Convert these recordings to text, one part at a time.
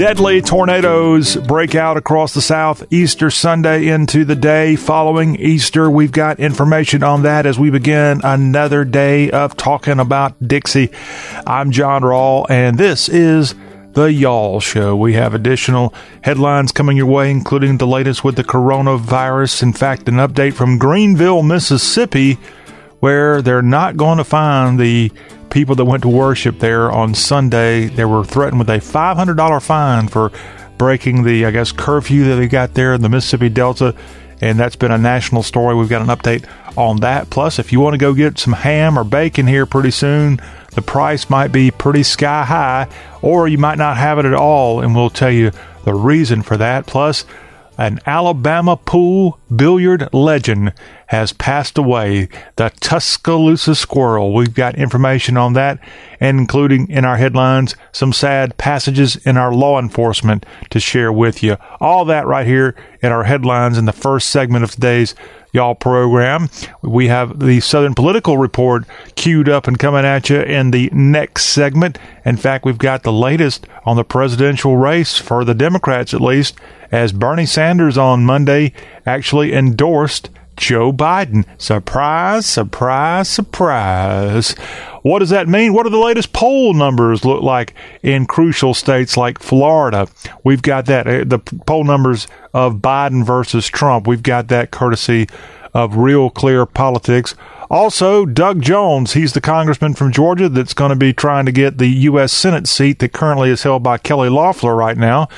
Deadly tornadoes break out across the South Easter Sunday into the day following Easter. We've got information on that as we begin another day of talking about Dixie. I'm John Rawl, and this is the Y'all Show. We have additional headlines coming your way, including the latest with the coronavirus. In fact, an update from Greenville, Mississippi, where they're not going to find the people that went to worship there on Sunday. They were threatened with a $500 fine for breaking the, I guess, curfew that they got there in the Mississippi Delta. And that's been a national story. We've got an update on that. Plus, if you want to go get some ham or bacon here pretty soon, the price might be pretty sky high, or you might not have it at all. And we'll tell you the reason for that. Plus, an Alabama pool billiard legend has passed away, the Tuscaloosa Squirrel. We've got information on that, including in our headlines, some sad passages in our law enforcement to share with you. All that right here in our headlines in the first segment of today's y'all program. We have the Southern Political Report queued up and coming at you in the next segment. In fact, we've got the latest on the presidential race for the Democrats, at least, as Bernie Sanders on Monday actually endorsed Joe Biden. Surprise, surprise, surprise. What does that mean? What do the latest poll numbers look like in crucial states like Florida? We've got that, uh, the poll numbers of Biden versus Trump. We've got that courtesy of Real Clear Politics. Also, Doug Jones, he's the congressman from Georgia that's going to be trying to get the U.S. Senate seat that currently is held by Kelly Loeffler right now.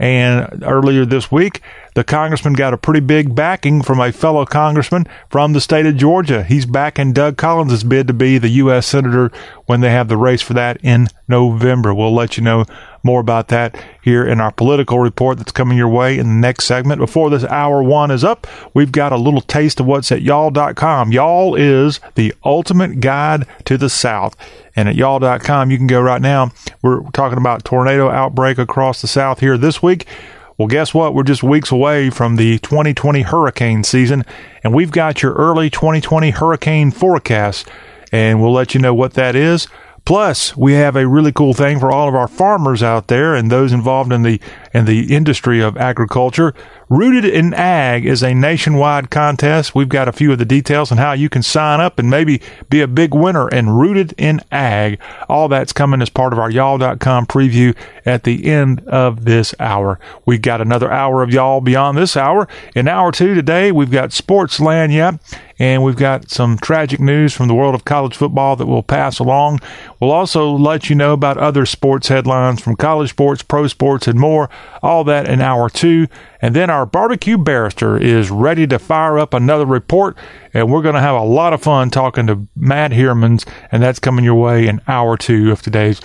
And earlier this week, the congressman got a pretty big backing from a fellow congressman from the state of Georgia. He's backing Doug Collins' bid to be the U.S. Senator when they have the race for that in November. We'll let you know more about that here in our political report that's coming your way in the next segment. Before this hour one is up, we've got a little taste of what's at y'all.com. Y'all is the ultimate guide to the South. And at y'all.com, you can go right now. We're talking about tornado outbreak across the South here this week. Well, guess what? We're just weeks away from the 2020 hurricane season, and we've got your early 2020 hurricane forecast, and we'll let you know what that is. Plus, we have a really cool thing for all of our farmers out there and those involved in the in the industry of agriculture. Rooted in Ag is a nationwide contest. We've got a few of the details on how you can sign up and maybe be a big winner in Rooted in Ag. All that's coming as part of our y'all.com preview at the end of this hour. We've got another hour of y'all beyond this hour. In hour two today, we've got Sports and we've got some tragic news from the world of college football that we'll pass along. We'll also let you know about other sports headlines from college sports, pro sports, and more. All that in hour two. And then our barbecue barrister is ready to fire up another report, and we're going to have a lot of fun talking to Matt Hermans, and that's coming your way in hour two of today's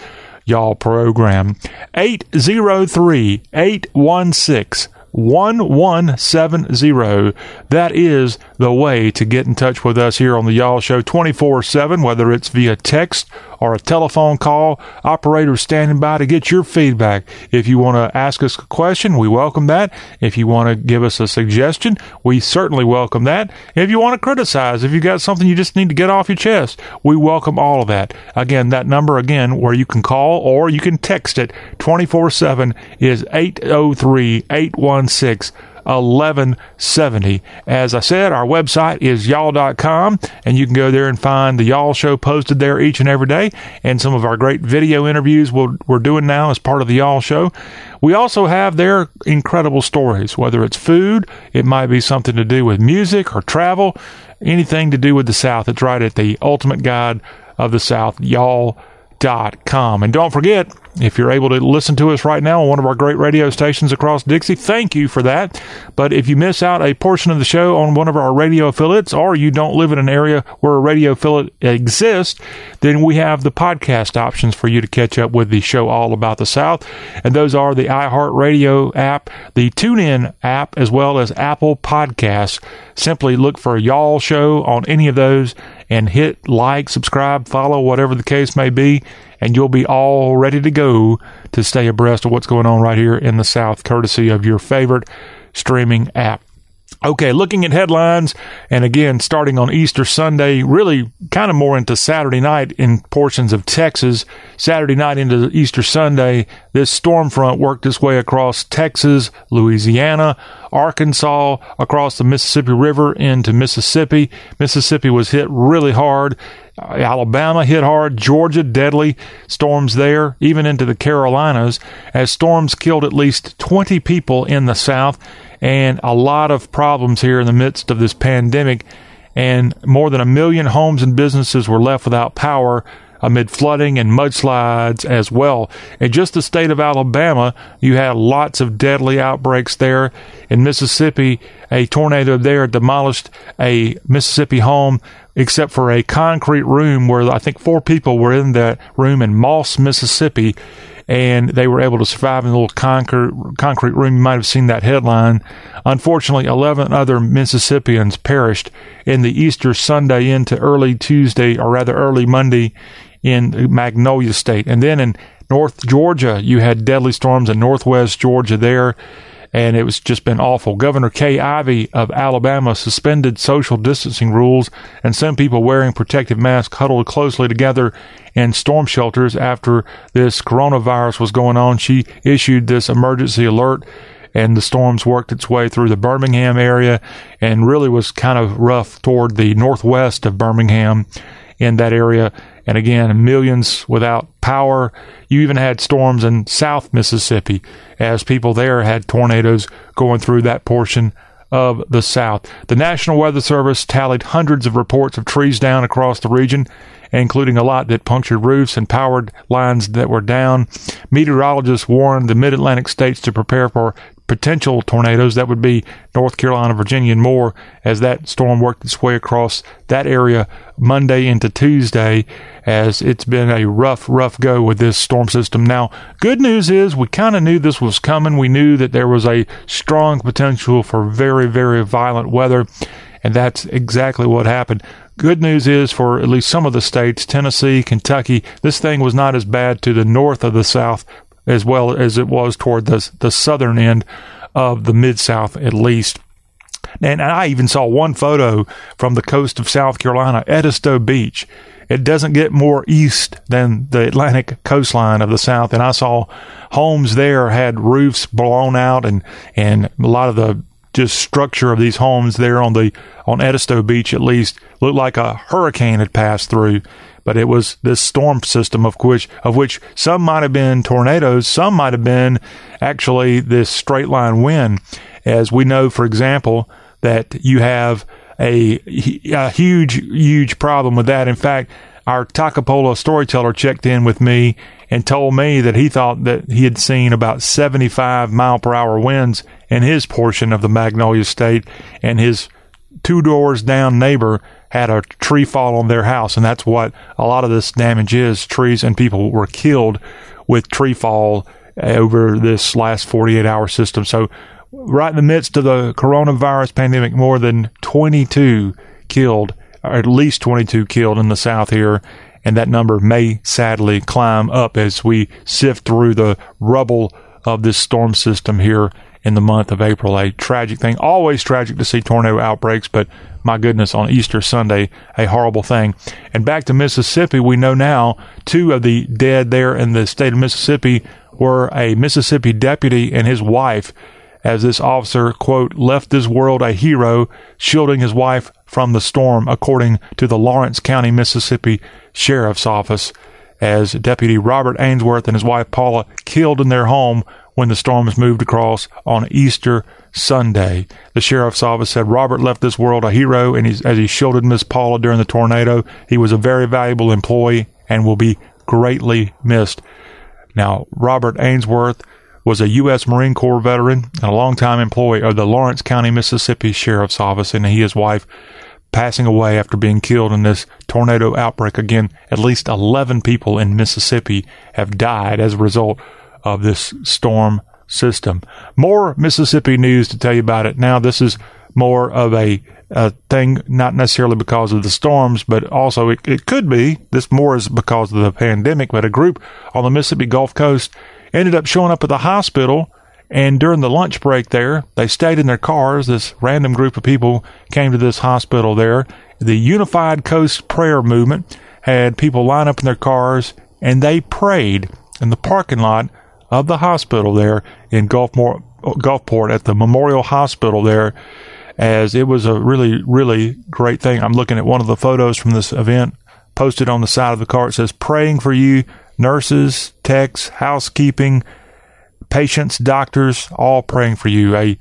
Y'all program. 803 816 1170. That is the way to get in touch with us here on the Y'all Show 24 7, whether it's via text or a telephone call. Operators standing by to get your feedback. If you want to ask us a question, we welcome that. If you want to give us a suggestion, we certainly welcome that. If you want to criticize, if you've got something you just need to get off your chest, we welcome all of that. Again, that number again where you can call or you can text it 24 7 is 803 816 1170. As I said, our website is y'all.com, and you can go there and find the Y'all Show posted there each and every day, and some of our great video interviews we're, we're doing now as part of the Y'all Show. We also have their incredible stories, whether it's food, it might be something to do with music or travel, anything to do with the South. It's right at the Ultimate Guide of the South, y'all.com. And don't forget, if you're able to listen to us right now on one of our great radio stations across Dixie, thank you for that. But if you miss out a portion of the show on one of our radio affiliates, or you don't live in an area where a radio affiliate exists, then we have the podcast options for you to catch up with the show all about the South. And those are the iHeartRadio app, the TuneIn app, as well as Apple Podcasts. Simply look for Y'all Show on any of those and hit like, subscribe, follow, whatever the case may be and you'll be all ready to go to stay abreast of what's going on right here in the South, courtesy of your favorite streaming app. Okay, looking at headlines, and again, starting on Easter Sunday, really kind of more into Saturday night in portions of Texas. Saturday night into Easter Sunday, this storm front worked its way across Texas, Louisiana, Arkansas, across the Mississippi River into Mississippi. Mississippi was hit really hard. Alabama hit hard, Georgia deadly storms there, even into the Carolinas, as storms killed at least 20 people in the South and a lot of problems here in the midst of this pandemic. And more than a million homes and businesses were left without power amid flooding and mudslides as well. In just the state of Alabama, you had lots of deadly outbreaks there. In Mississippi, a tornado there demolished a Mississippi home except for a concrete room where I think four people were in that room in Moss, Mississippi and they were able to survive in a little concrete, concrete room. You might have seen that headline. Unfortunately, 11 other Mississippians perished in the Easter Sunday into early Tuesday, or rather early Monday, in Magnolia State. And then in North Georgia, you had deadly storms in Northwest Georgia there and it was just been awful. Governor Kay Ivey of Alabama suspended social distancing rules, and some people wearing protective masks huddled closely together in storm shelters after this coronavirus was going on. She issued this emergency alert and the storms worked its way through the Birmingham area and really was kind of rough toward the northwest of Birmingham in that area. And again, millions without power. You even had storms in South Mississippi as people there had tornadoes going through that portion of the South. The National Weather Service tallied hundreds of reports of trees down across the region, including a lot that punctured roofs and powered lines that were down. Meteorologists warned the mid Atlantic states to prepare for potential tornadoes. That would be North Carolina, Virginia, and more as that storm worked its way across that area Monday into Tuesday as it's been a rough, rough go with this storm system. Now, good news is we kind of knew this was coming. We knew that there was a strong potential for very, very violent weather, and that's exactly what happened. Good news is for at least some of the states, Tennessee, Kentucky, this thing was not as bad to the north of the South as well as it was toward the, the southern end of the Mid South, at least. And I even saw one photo from the coast of South Carolina, Edisto Beach. It doesn't get more east than the Atlantic coastline of the South. And I saw homes there had roofs blown out and, and a lot of the just structure of these homes there on the, on Edisto Beach at least looked like a hurricane had passed through but it was this storm system of which of which some might have been tornadoes, some might have been actually this straight line wind. As we know, for example, that you have a, a huge, huge problem with that. In fact, our Takapola storyteller checked in with me and told me that he thought that he had seen about 75 mile per hour winds in his portion of the Magnolia State, and his two doors down neighbor had a tree fall on their house, and that's what a lot of this damage is. Trees and people were killed with tree fall over this last 48 hour system. So, right in the midst of the coronavirus pandemic, more than 22 killed, or at least 22 killed in the South here. And that number may sadly climb up as we sift through the rubble of this storm system here in the month of April. A tragic thing. Always tragic to see tornado outbreaks, but my goodness, on Easter Sunday, a horrible thing. And back to Mississippi, we know now two of the dead there in the state of Mississippi were a Mississippi deputy and his wife, as this officer, quote, left this world a hero, shielding his wife from the storm, according to the Lawrence County, Mississippi Sheriff's Office, as Deputy Robert Ainsworth and his wife Paula killed in their home when the storms moved across on Easter Sunday. The sheriff's office said Robert left this world a hero, and as he shielded Miss Paula during the tornado, he was a very valuable employee and will be greatly missed. Now, Robert Ainsworth was a U.S. Marine Corps veteran and a longtime employee of the Lawrence County, Mississippi Sheriff's Office, and he and his wife passing away after being killed in this tornado outbreak. Again, at least 11 people in Mississippi have died as a result of this storm system. More Mississippi news to tell you about it. Now, this is more of a, a thing, not necessarily because of the storms, but also it, it could be. This more is because of the pandemic, but a group on the Mississippi Gulf Coast ended up showing up at the hospital And during the lunch break there, they stayed in their cars. This random group of people came to this hospital there. The Unified Coast Prayer Movement had people line up in their cars and they prayed in the parking lot of the hospital there in Gulfport, Gulfport at the Memorial Hospital there as it was a really, really great thing. I'm looking at one of the photos from this event posted on the side of the car. It says, praying for you, nurses, techs, housekeeping, patients, doctors, all praying for you. A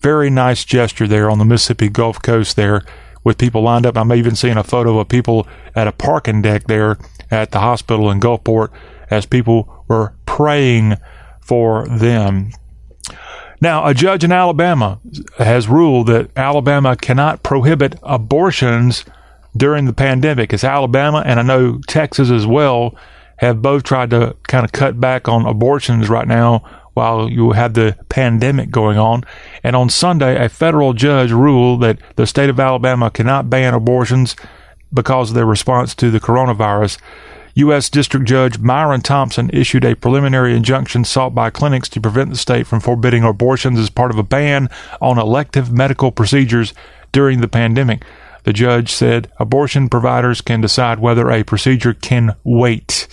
very nice gesture there on the Mississippi Gulf Coast there with people lined up. I'm even seeing a photo of people at a parking deck there at the hospital in Gulfport as people were praying for them. Now, a judge in Alabama has ruled that Alabama cannot prohibit abortions during the pandemic. It's Alabama, and I know Texas as well have both tried to kind of cut back on abortions right now while you have the pandemic going on. And on Sunday, a federal judge ruled that the state of Alabama cannot ban abortions because of their response to the coronavirus. U.S. District Judge Myron Thompson issued a preliminary injunction sought by clinics to prevent the state from forbidding abortions as part of a ban on elective medical procedures during the pandemic. The judge said abortion providers can decide whether a procedure can wait.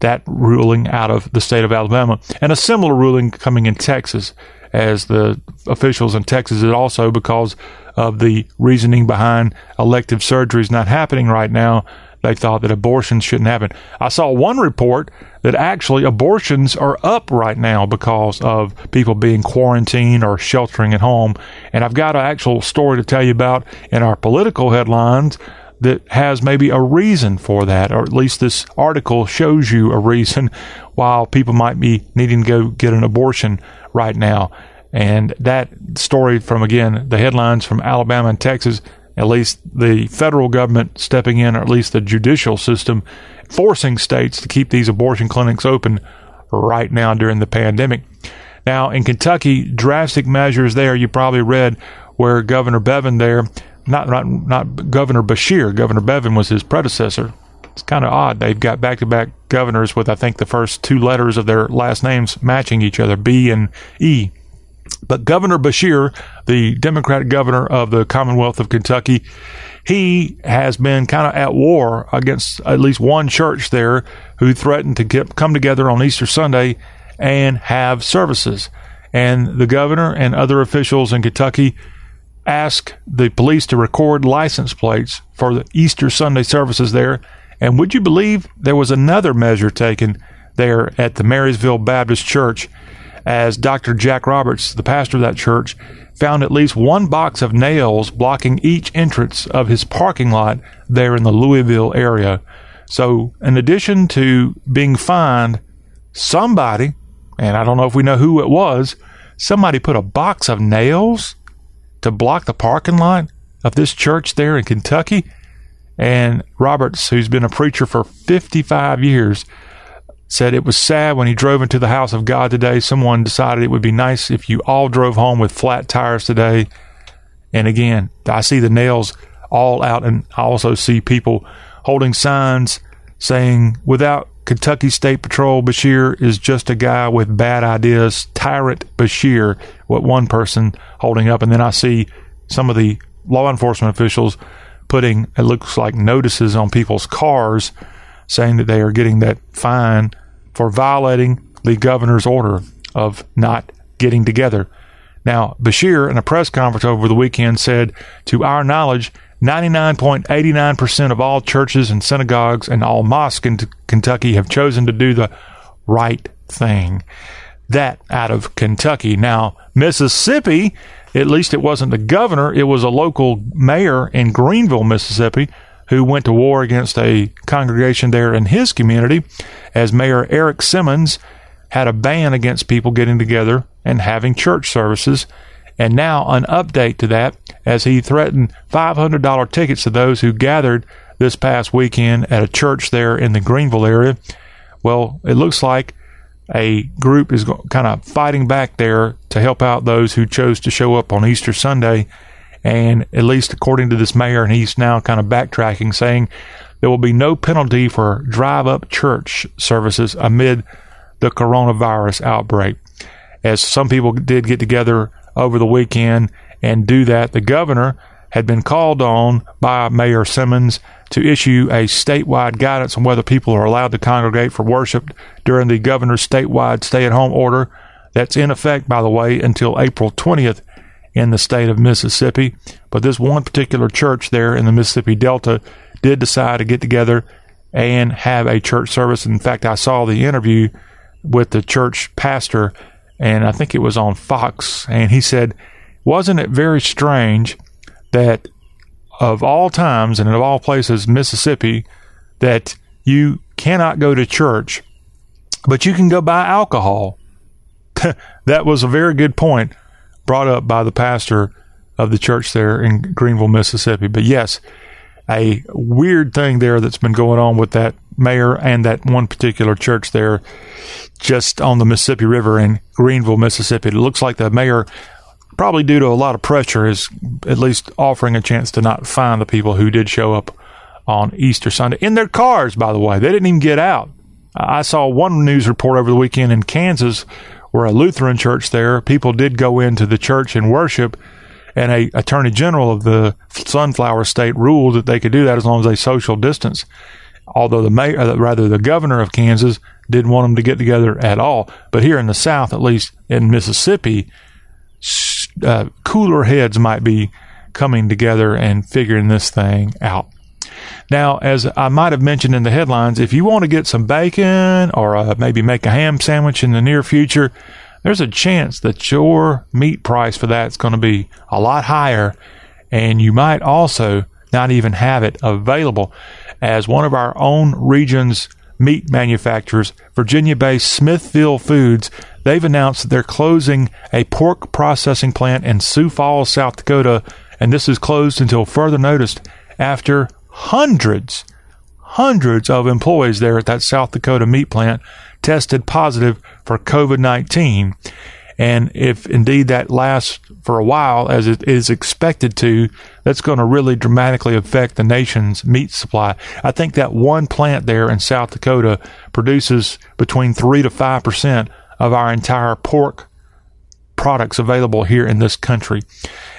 That ruling out of the state of Alabama. And a similar ruling coming in Texas, as the officials in Texas is also because of the reasoning behind elective surgeries not happening right now they thought that abortions shouldn't happen. I saw one report that actually abortions are up right now because of people being quarantined or sheltering at home. And I've got an actual story to tell you about in our political headlines that has maybe a reason for that, or at least this article shows you a reason why people might be needing to go get an abortion right now. And that story from, again, the headlines from Alabama and Texas at least the federal government stepping in, or at least the judicial system, forcing states to keep these abortion clinics open right now during the pandemic. Now, in Kentucky, drastic measures there, you probably read where Governor Bevin there, not, not, not Governor Beshear, Governor Bevin was his predecessor. It's kind of odd. They've got back to back governors with, I think, the first two letters of their last names matching each other, B and E. But Governor Beshear, the Democratic governor of the Commonwealth of Kentucky, he has been kind of at war against at least one church there who threatened to get, come together on Easter Sunday and have services. And the governor and other officials in Kentucky asked the police to record license plates for the Easter Sunday services there. And would you believe there was another measure taken there at the Maryville Baptist Church? As Dr. Jack Roberts, the pastor of that church, found at least one box of nails blocking each entrance of his parking lot there in the Louisville area. So, in addition to being fined, somebody, and I don't know if we know who it was, somebody put a box of nails to block the parking lot of this church there in Kentucky. And Roberts, who's been a preacher for 55 years, said it was sad when he drove into the house of God today. Someone decided it would be nice if you all drove home with flat tires today. And again, I see the nails all out, and I also see people holding signs saying, without Kentucky State Patrol, Beshear is just a guy with bad ideas. Tyrant Beshear, what one person holding up. And then I see some of the law enforcement officials putting, it looks like notices on people's cars saying that they are getting that fine for violating the governor's order of not getting together. Now, Beshear, in a press conference over the weekend, said, To our knowledge, 99.89% of all churches and synagogues and all mosques in Kentucky have chosen to do the right thing. That out of Kentucky. Now, Mississippi, at least it wasn't the governor, it was a local mayor in Greenville, Mississippi, who went to war against a congregation there in his community, as Mayor Eric Simmons had a ban against people getting together and having church services. And now, an update to that, as he threatened $500 tickets to those who gathered this past weekend at a church there in the Greenville area. Well, it looks like a group is kind of fighting back there to help out those who chose to show up on Easter Sunday and at least according to this mayor, and he's now kind of backtracking, saying there will be no penalty for drive up church services amid the coronavirus outbreak. as some people did get together over the weekend and do that. The governor had been called on by Mayor Simmons to issue a statewide guidance on whether people are allowed to congregate for worship during the governor's statewide stay at home order. That's in effect, by the way, until April 20th in the state of Mississippi. But this one particular church there in the Mississippi Delta did decide to get together and have a church service. In fact, I saw the interview with the church pastor, and I think it was on Fox, and he said, Wasn't it very strange that of all times and of all places, Mississippi, that you cannot go to church, but you can go buy alcohol? that was a very good point brought up by the pastor of the church there in Greenville, Mississippi. But yes, a weird thing there that's been going on with that mayor and that one particular church there just on the Mississippi River in Greenville, Mississippi. It looks like the mayor, probably due to a lot of pressure, is at least offering a chance to not find the people who did show up on Easter Sunday in their cars, by the way. They didn't even get out. I saw one news report over the weekend in Kansas where a Lutheran church there, people did go into the church and worship and a attorney general of the Sunflower State ruled that they could do that as long as they social distance. Although the mayor, uh, rather the governor of Kansas, didn't want them to get together at all. But here in the South, at least in Mississippi, uh, cooler heads might be coming together and figuring this thing out. Now, as I might have mentioned in the headlines, if you want to get some bacon or uh, maybe make a ham sandwich in the near future, there's a chance that your meat price for that is going to be a lot higher, and you might also not even have it available. As one of our own region's meat manufacturers, Virginia based Smithfield Foods, they've announced that they're closing a pork processing plant in Sioux Falls, South Dakota, and this is closed until further notice after hundreds, hundreds of employees there at that South Dakota meat plant tested positive for COVID 19. And if indeed that lasts for a while, as it is expected to, that's going to really dramatically affect the nation's meat supply. I think that one plant there in South Dakota produces between 3 to 5% of our entire pork products available here in this country.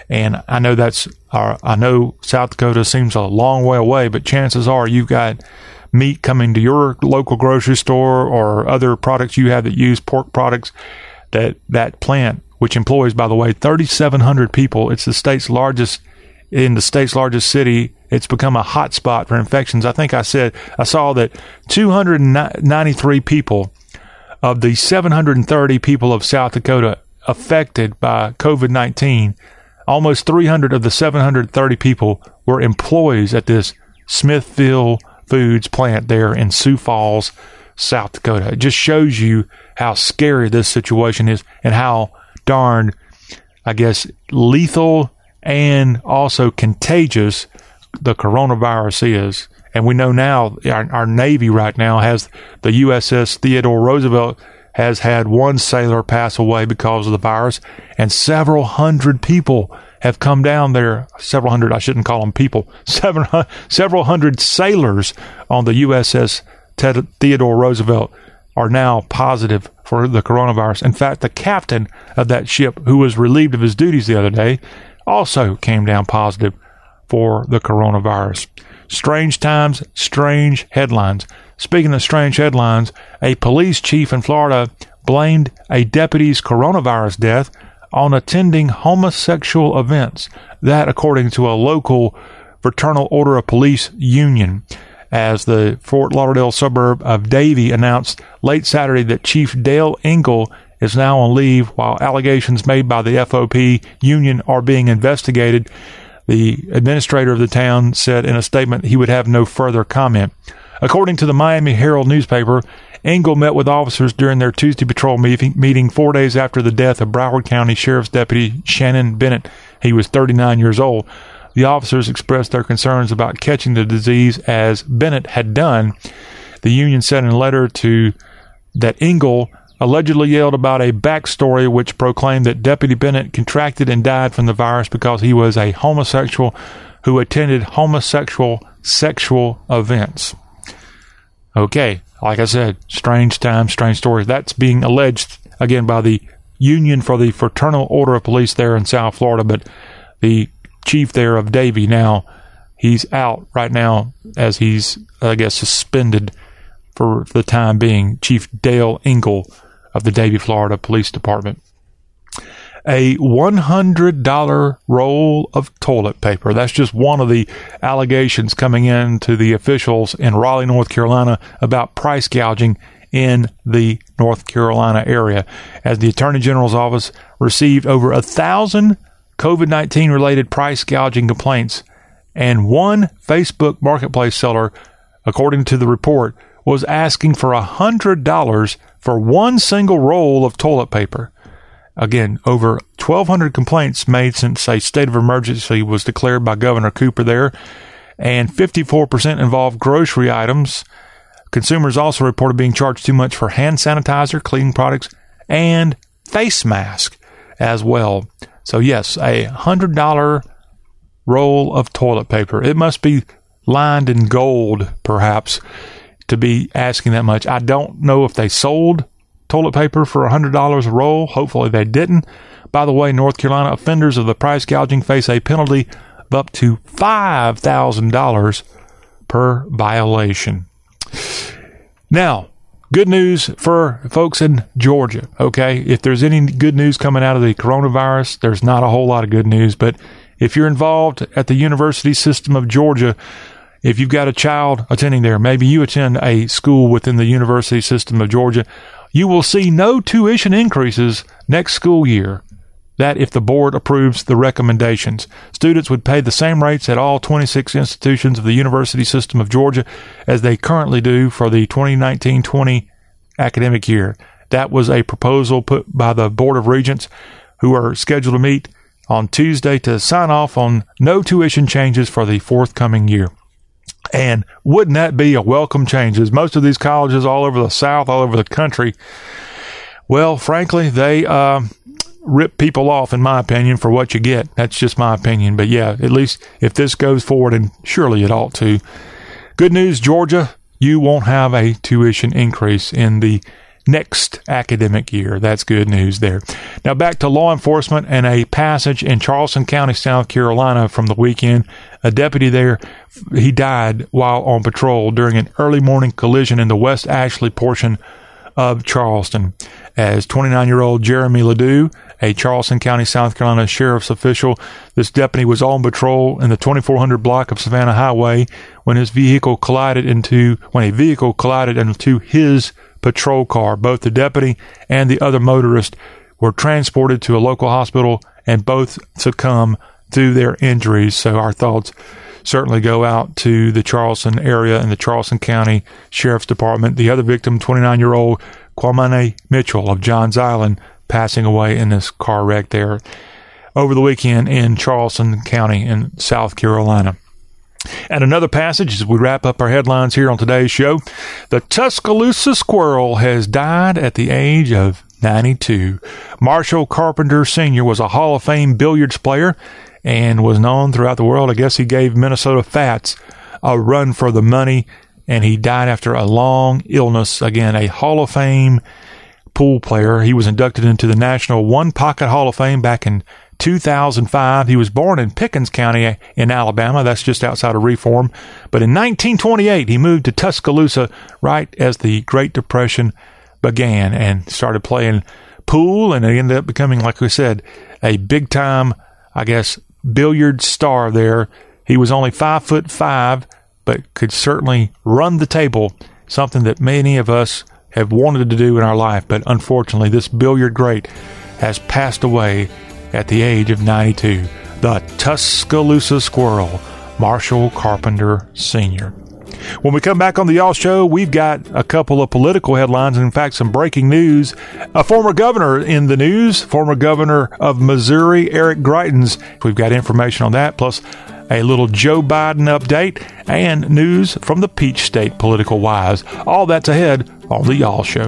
And I know that's, our, I know South Dakota seems a long way away, but chances are you've got meat coming to your local grocery store or other products you have that use pork products that that plant which employs by the way 3700 people. It's the state's largest in the state's largest city. It's become a hot spot for infections. I think i said i saw that 293 people of the 730 people of south dakota affected by covid-19 almost 300 of the 730 people were employees at this smithfield Foods plant there in Sioux Falls, South Dakota. It just shows you how scary this situation is and how darn, I guess, lethal and also contagious the coronavirus is. And we know now our, our Navy right now has the USS Theodore Roosevelt has had one sailor pass away because of the virus, and several hundred people have come down there. Several hundred, I shouldn't call them people, several, several hundred sailors on the USS Ted, Theodore Roosevelt are now positive for the coronavirus. In fact, the captain of that ship, who was relieved of his duties the other day, also came down positive for the coronavirus. Strange times, strange headlines. Speaking of strange headlines, a police chief in Florida blamed a deputy's coronavirus death on attending homosexual events. That, according to a local Fraternal Order of Police union, as the Fort Lauderdale suburb of Davie announced late Saturday that Chief Dale Engle is now on leave while allegations made by the FOP union are being investigated. The administrator of the town said in a statement he would have no further comment. According to the Miami Herald newspaper, Engle met with officers during their Tuesday patrol meeting, four days after the death of Broward County Sheriff's Deputy Shannon Bennett. He was 39 years old. The officers expressed their concerns about catching the disease as Bennett had done. The union said in a letter to that Engle allegedly yelled about a backstory which proclaimed that Deputy Bennett contracted and died from the virus because he was a homosexual who attended homosexual sexual events. Okay, like I said, strange times, strange stories. That's being alleged again by the union for the Fraternal Order of Police there in South Florida, but the chief there of Davie now he's out right now as he's I guess suspended for the time being. Chief Dale Engle of the Davie, Florida Police Department. A $100 roll of toilet paper. That's just one of the allegations coming in to the officials in Raleigh, North Carolina about price gouging in the North Carolina area. As the Attorney General's office received over a thousand COVID 19 related price gouging complaints, and one Facebook marketplace seller, according to the report, was asking for $100 for one single roll of toilet paper. Again, over 1,200 complaints made since a state of emergency was declared by Governor Cooper there, and 54% involved grocery items. Consumers also reported being charged too much for hand sanitizer, cleaning products, and face mask as well. So, yes, a $100 roll of toilet paper. It must be lined in gold, perhaps, to be asking that much. I don't know if they sold toilet paper for $100 a roll. Hopefully they didn't. By the way, North Carolina offenders of the price gouging face a penalty of up to $5,000 per violation. Now, good news for folks in Georgia, okay? If there's any good news coming out of the coronavirus, there's not a whole lot of good news, but if you're involved at the University System of Georgia, if you've got a child attending there, maybe you attend a school within the University System of Georgia, you will see no tuition increases next school year. That if the board approves the recommendations. Students would pay the same rates at all 26 institutions of the University System of Georgia as they currently do for the 2019 20 academic year. That was a proposal put by the Board of Regents who are scheduled to meet on Tuesday to sign off on no tuition changes for the forthcoming year. And wouldn't that be a welcome change? As most of these colleges all over the South, all over the country, well, frankly, they uh, rip people off, in my opinion, for what you get. That's just my opinion. But yeah, at least if this goes forward, and surely it ought to. Good news, Georgia, you won't have a tuition increase in the next academic year. That's good news there. Now back to law enforcement and a passage in Charleston County, South Carolina from the weekend. A deputy there, he died while on patrol during an early morning collision in the West Ashley portion of Charleston. As 29 year old Jeremy Ledoux, a Charleston County, South Carolina sheriff's official, this deputy was on patrol in the 2400 block of Savannah Highway when his vehicle collided into, when a vehicle collided into his patrol car. Both the deputy and the other motorist were transported to a local hospital and both succumbed to their injuries. So our thoughts certainly go out to the Charleston area and the Charleston County Sheriff's Department. The other victim, 29 year old Kwamane Mitchell of Johns Island, passing away in this car wreck there over the weekend in Charleston County in South Carolina. And another passage as we wrap up our headlines here on today's show. The Tuscaloosa squirrel has died at the age of 92. Marshall Carpenter Sr. was a Hall of Fame billiards player and was known throughout the world. I guess he gave Minnesota Fats a run for the money and he died after a long illness. Again, a Hall of Fame pool player. He was inducted into the National One Pocket Hall of Fame back in 2005. He was born in Pickens County uh, in Alabama. That's just outside of Reform. But in 1928, he moved to Tuscaloosa right as the Great Depression began and started playing pool. And he ended up becoming, like we said, a big time, I guess, billiard star there. He was only five foot five, but could certainly run the table, something that many of us have wanted to do in our life. But unfortunately, this billiard great has passed away at the age of 92. The Tuscaloosa Squirrel, Marshall Carpenter Sr. When we come back on the Y'all Show, we've got a couple of political headlines, and in fact, some breaking news. A former governor in the news, former governor of Missouri, Eric Greitens. We've got information on that, plus a little Joe Biden update and news from the Peach State political wise. All that's ahead on the Y'all Show.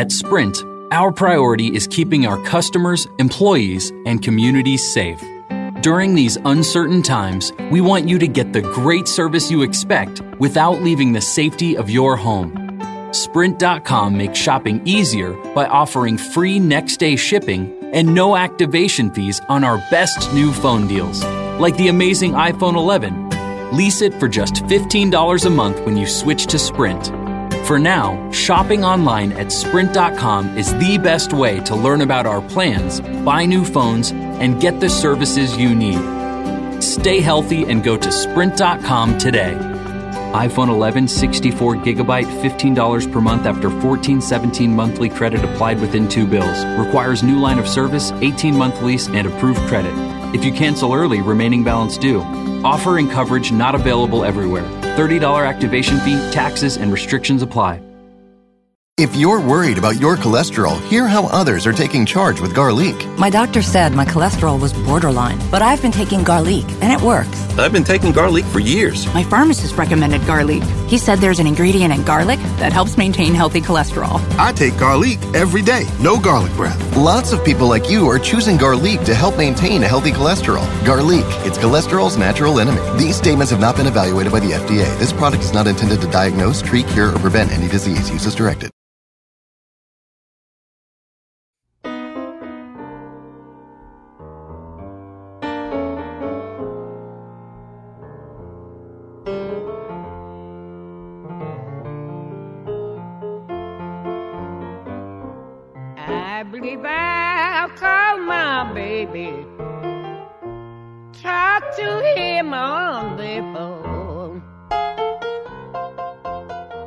At Sprint, our priority is keeping our customers, employees, and communities safe. During these uncertain times, we want you to get the great service you expect without leaving the safety of your home. Sprint.com makes shopping easier by offering free next day shipping and no activation fees on our best new phone deals, like the amazing iPhone 11. Lease it for just $15 a month when you switch to Sprint. For now, shopping online at Sprint.com is the best way to learn about our plans, buy new phones, and get the services you need. Stay healthy and go to Sprint.com today iPhone 11 64 gigabyte $15 per month after 14 17 monthly credit applied within two bills. Requires new line of service, 18 month lease, and approved credit. If you cancel early, remaining balance due. Offer and coverage not available everywhere. $30 activation fee, taxes, and restrictions apply. If you're worried about your cholesterol, hear how others are taking charge with Garlique. My doctor said my cholesterol was borderline, but I've been taking Garlique and it works. I've been taking Garlique for years. My pharmacist recommended Garlique. He said there's an ingredient in garlic that helps maintain healthy cholesterol. I take Garlique every day, no garlic breath. Lots of people like you are choosing Garlique to help maintain a healthy cholesterol. Garlique, it's cholesterol's natural enemy. These statements have not been evaluated by the FDA. This product is not intended to diagnose, treat, cure, or prevent any disease. Use as directed.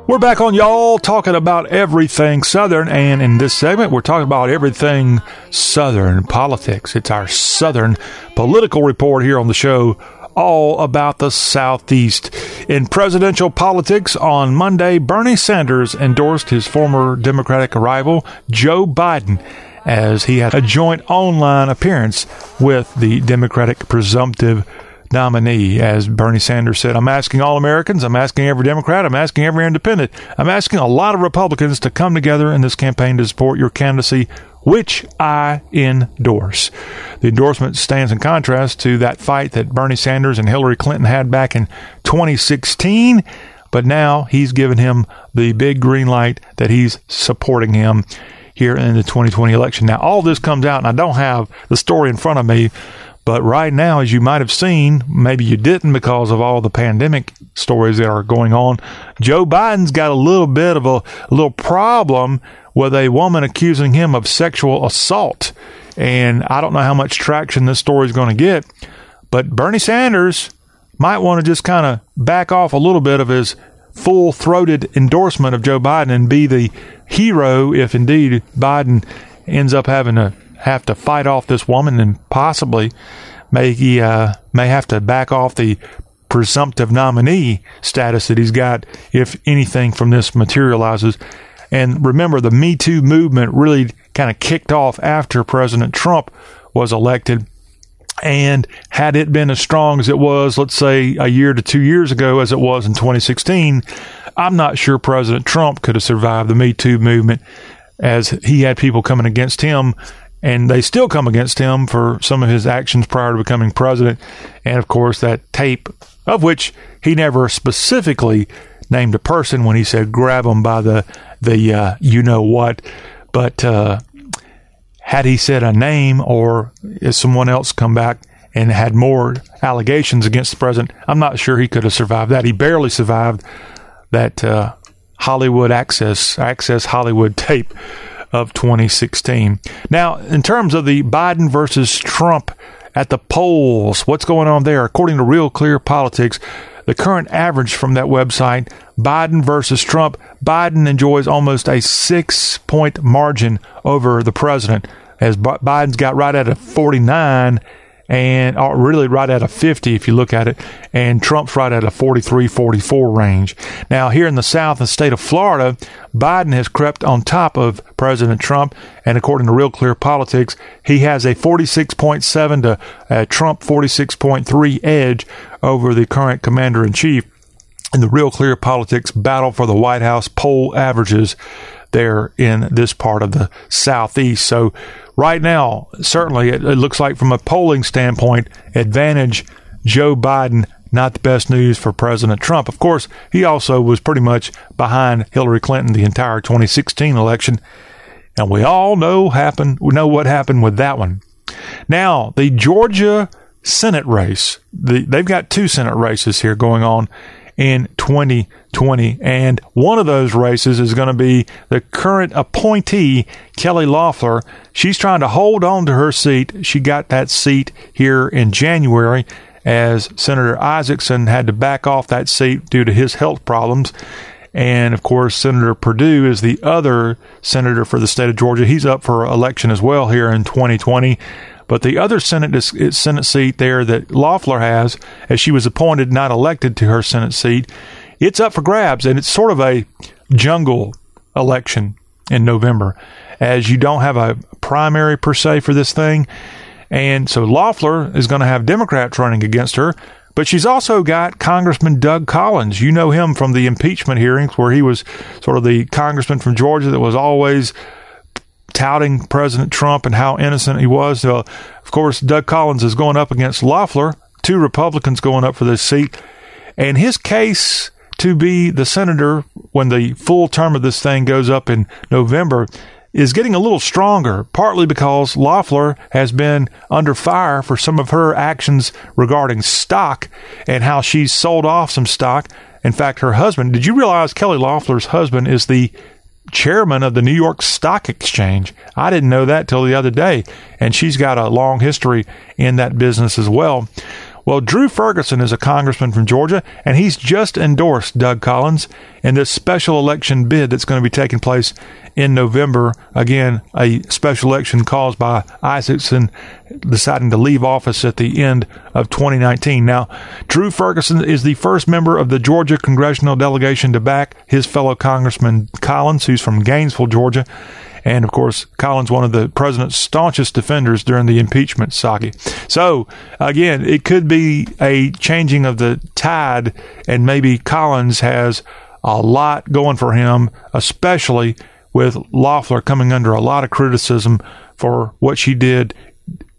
We're back on y'all talking about everything Southern, and in this segment, we're talking about everything Southern politics. It's our Southern political report here on the show, all about the Southeast. In presidential politics, on Monday, Bernie Sanders endorsed his former Democratic rival, Joe Biden, as he had a joint online appearance with the Democratic presumptive nominee. As Bernie Sanders said, I'm asking all Americans, I'm asking every Democrat, I'm asking every independent, I'm asking a lot of Republicans to come together in this campaign to support your candidacy, which I endorse. The endorsement stands in contrast to that fight that Bernie Sanders and Hillary Clinton had back in 2016. But now he's given him the big green light that he's supporting him here in the 2020 election. Now, all this comes out, and I don't have the story in front of me, but right now, as you might have seen, maybe you didn't because of all the pandemic stories that are going on, Joe Biden's got a little bit of a, a little problem with a woman accusing him of sexual assault. And I don't know how much traction this story is going to get, but Bernie Sanders might want to just kind of back off a little bit of his full throated endorsement of Joe Biden and be the hero if indeed Biden ends up having to have to fight off this woman and possibly may uh, may have to back off the presumptive nominee status that he's got if anything from this materializes. And remember, the Me Too movement really kind of kicked off after President Trump was elected. And had it been as strong as it was, let's say a year to two years ago, as it was in 2016, I'm not sure President Trump could have survived the Me Too movement as he had people coming against him and they still come against him for some of his actions prior to becoming president. And of course, that tape, of which he never specifically named a person when he said grab him by the the uh, you know what, but uh, had he said a name or if someone else come back and had more allegations against the president, I'm not sure he could have survived that. He barely survived that uh, Hollywood Access Access Hollywood tape of 2016. Now, in terms of the Biden versus Trump at the polls, what's going on there? According to Real Clear Politics, the current average from that website, Biden versus Trump, Biden enjoys almost a six point margin over the president, as Biden's got right at a 49 and uh, really right at a 50 if you look at it, and Trump's right at a 43 44 range. Now, here in the South, the state of Florida, Biden has crept on top of President Trump, and according to Real Clear Politics, he has a 46.7 to uh, Trump 46.3 edge over the current commander in chief. In the Real Clear Politics battle for the White House poll averages there in this part of the Southeast. So, right now, certainly it, it looks like from a polling standpoint, advantage Joe Biden not the best news for President Trump. Of course, he also was pretty much behind Hillary Clinton the entire 2016 election, and we all know happened we know what happened with that one. Now, the Georgia Senate race, the, they've got two Senate races here going on in 2020. And one of those races is going to be the current appointee, Kelly Loeffler. She's trying to hold on to her seat. She got that seat here in January as Senator Isakson had to back off that seat due to his health problems. And of course, Senator Perdue is the other senator for the state of Georgia. He's up for election as well here in 2020. But the other Senate eh, Senate seat there that Loeffler has, as she was appointed, not elected to her Senate seat, it's up for grabs, and it's sort of a jungle election in November, as you don't have a primary per se for this thing, and so Loeffler is going to have Democrats running against her. But she's also got Congressman Doug Collins. You know him from the impeachment hearings, where he was sort of the congressman from Georgia that was always touting President Trump and how innocent he was. So, of course, Doug Collins is going up against Loeffler, two Republicans going up for this seat. And his case to be the senator when the full term of this thing goes up in November is getting a little stronger, partly because Loeffler has been under fire for some of her actions regarding stock and how she's sold off some stock. In fact, her husband, did you realize Kelly Loeffler's husband is the chairman of the New York Stock Exchange. I didn't know that till the other day. And she's got a long history in that business as well. Well, Drew Ferguson is a congressman from Georgia, and he's just endorsed Doug Collins in this special election bid that's going to be taking place in November. Again, a special election caused by Isakson deciding to leave office at the end of 2019. Now, Drew Ferguson is the first member of the Georgia congressional delegation to back his fellow Congressman Collins, who's from Gainesville, Georgia. And of course, Collins, one of the president's staunchest defenders during the impeachment saga. So, again, it could be a changing of the tide, and maybe Collins has a lot going for him, especially with Loeffler coming under a lot of criticism for what she did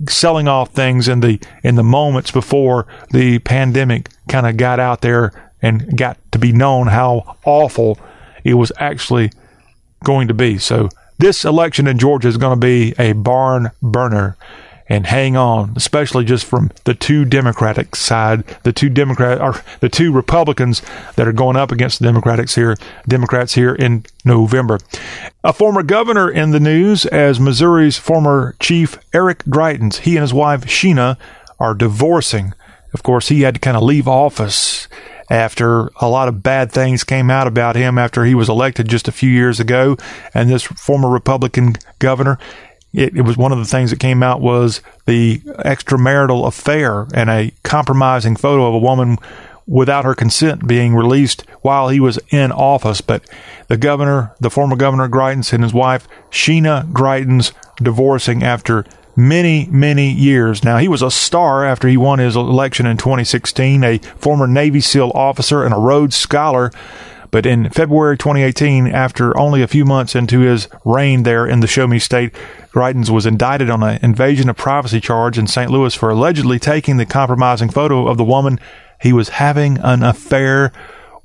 selling off things in the in the moments before the pandemic kind of got out there and got to be known how awful it was actually going to be. So this election in Georgia is going to be a barn burner. And hang on, especially just from the two Democratic side, the two Democrat or the two Republicans that are going up against the Democrats here, Democrats here in November. A former governor in the news as Missouri's former chief Eric Greitens. He and his wife Sheena are divorcing. Of course, he had to kind of leave office after a lot of bad things came out about him after he was elected just a few years ago. And this former Republican governor, it, it, was one of the things that came out was the extramarital affair and a compromising photo of a woman without her consent being released while he was in office. But the governor, the former governor Greitens and his wife, Sheena Greitens, divorcing after many, many years. Now, he was a star after he won his election in 2016, a former Navy SEAL officer and a Rhodes Scholar. But in February 2018, after only a few months into his reign there in the Show Me State, Greitens was indicted on an invasion of privacy charge in St. Louis for allegedly taking the compromising photo of the woman he was having an affair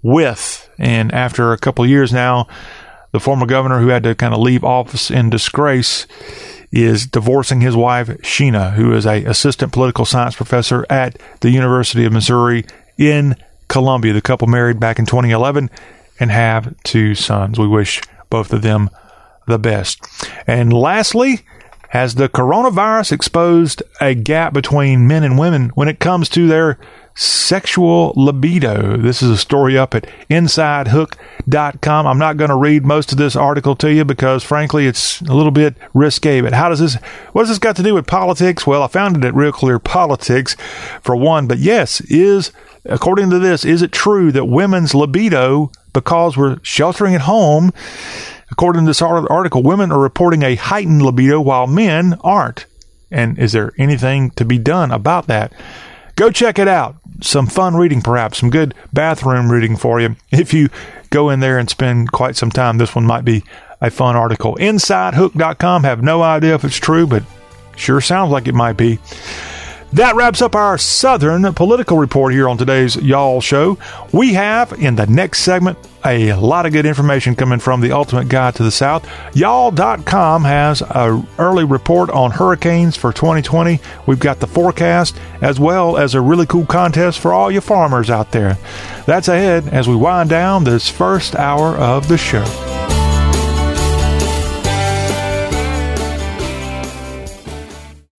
with. And after a couple years now, the former governor who had to kind of leave office in disgrace is divorcing his wife, Sheena, who is a assistant political science professor at the University of Missouri in Columbia. The couple married back in 2011 and have two sons. We wish both of them the best. And lastly, Has the coronavirus exposed a gap between men and women when it comes to their sexual libido? This is a story up at InsideHook.com. I'm not going to read most of this article to you because, frankly, it's a little bit risque. But how does this, what has this got to do with politics? Well, I found it at Real Clear Politics for one. But yes, is, according to this, is it true that women's libido, because we're sheltering at home, According to this article, women are reporting a heightened libido while men aren't. And is there anything to be done about that? Go check it out. Some fun reading, perhaps, some good bathroom reading for you. If you go in there and spend quite some time, this one might be a fun article. InsideHook.com. Have no idea if it's true, but sure sounds like it might be. That wraps up our Southern political report here on today's Y'all Show. We have in the next segment a lot of good information coming from the Ultimate Guide to the South. Y'all.com has a early report on hurricanes for 2020. We've got the forecast as well as a really cool contest for all you farmers out there. That's ahead as we wind down this first hour of the show.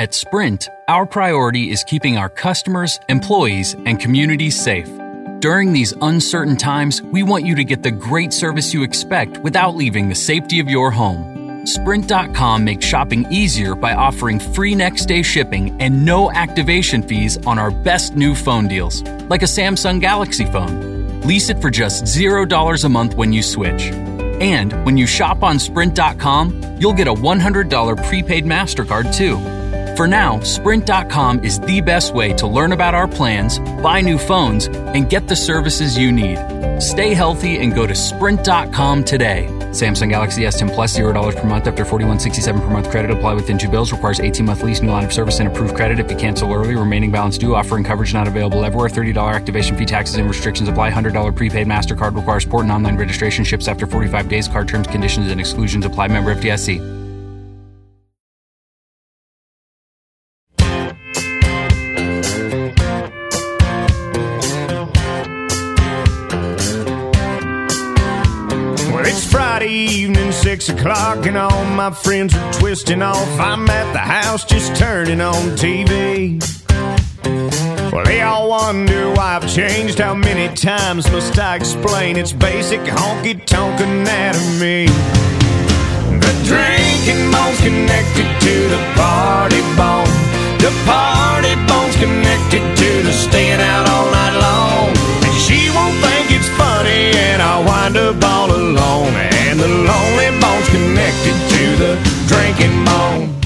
At Sprint, our priority is keeping our customers, employees, and communities safe. During these uncertain times, we want you to get the great service you expect without leaving the safety of your home. Sprint.com makes shopping easier by offering free next day shipping and no activation fees on our best new phone deals, like a Samsung Galaxy phone. Lease it for just $0 a month when you switch. And when you shop on Sprint.com, you'll get a $100 prepaid MasterCard too. For now, Sprint.com is the best way to learn about our plans, buy new phones, and get the services you need. Stay healthy and go to Sprint.com today. Samsung Galaxy S10 Plus, $0 per month after 4167 per month credit. Apply within two bills. Requires 18 month lease, new line of service, and approved credit. If you cancel early, remaining balance due. Offering coverage not available everywhere. $30 activation fee, taxes, and restrictions apply. $100 prepaid MasterCard requires port and online registration. Ships after 45 days. Card terms, conditions, and exclusions apply. Member FDIC. O'clock and all my friends are twisting off. I'm at the house just turning on TV. Well, they all wonder why I've changed. How many times must I explain? It's basic honky tonk anatomy. The drinking bone's connected to the party bone. The party bone's connected to the staying out all night long. And she won't think it's funny, and I'll wind up all alone. And the lonely connected to the drinking bone.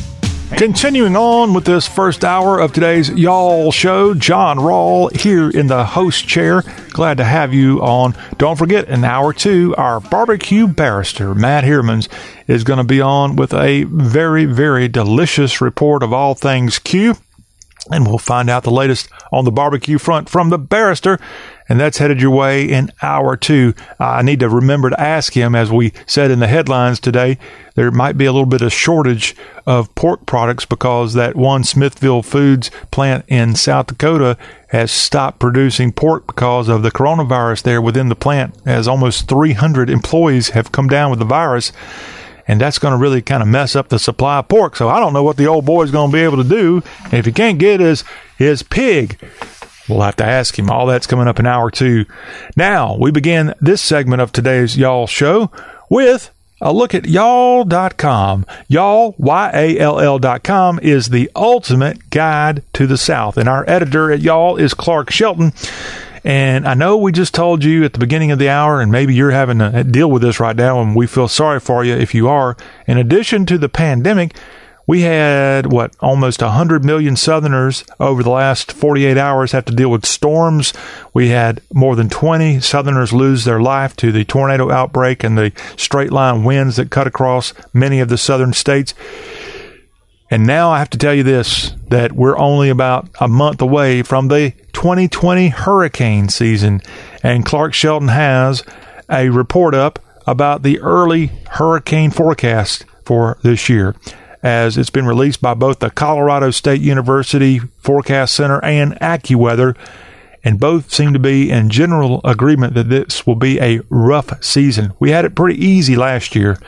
Continuing on with this first hour of today's Y'all Show, John Rawl here in the host chair. Glad to have you on. Don't forget, in hour two, our barbecue barrister, Matt Heermans, is going to be on with a very, very delicious report of all things Q. And we'll find out the latest on the barbecue front from the barrister and that's headed your way in hour two. I need to remember to ask him, as we said in the headlines today, there might be a little bit of shortage of pork products because that one Smithfield Foods plant in South Dakota has stopped producing pork because of the coronavirus there within the plant, as almost 300 employees have come down with the virus. And that's going to really kind of mess up the supply of pork. So I don't know what the old boy's going to be able to do. If he can't get his, his pig, We'll have to ask him. All that's coming up in hour two. Now, we begin this segment of today's Y'all Show with a look at y'all.com. Y'all, Y-A-L-L.com is the ultimate guide to the South. And our editor at Y'all is Clark Shelton. And I know we just told you at the beginning of the hour, and maybe you're having to deal with this right now, and we feel sorry for you if you are. In addition to the pandemic, we had what almost 100 million southerners over the last 48 hours have to deal with storms. We had more than 20 southerners lose their life to the tornado outbreak and the straight line winds that cut across many of the southern states. And now i have to tell you this that we're only about a month away from the 2020 hurricane season. And clark shelton has a report up about the early hurricane forecast for this year as it's been released by both the Colorado State University Forecast Center and AccuWeather, and both seem to be in general agreement that this will be a rough season. We had it pretty easy last year,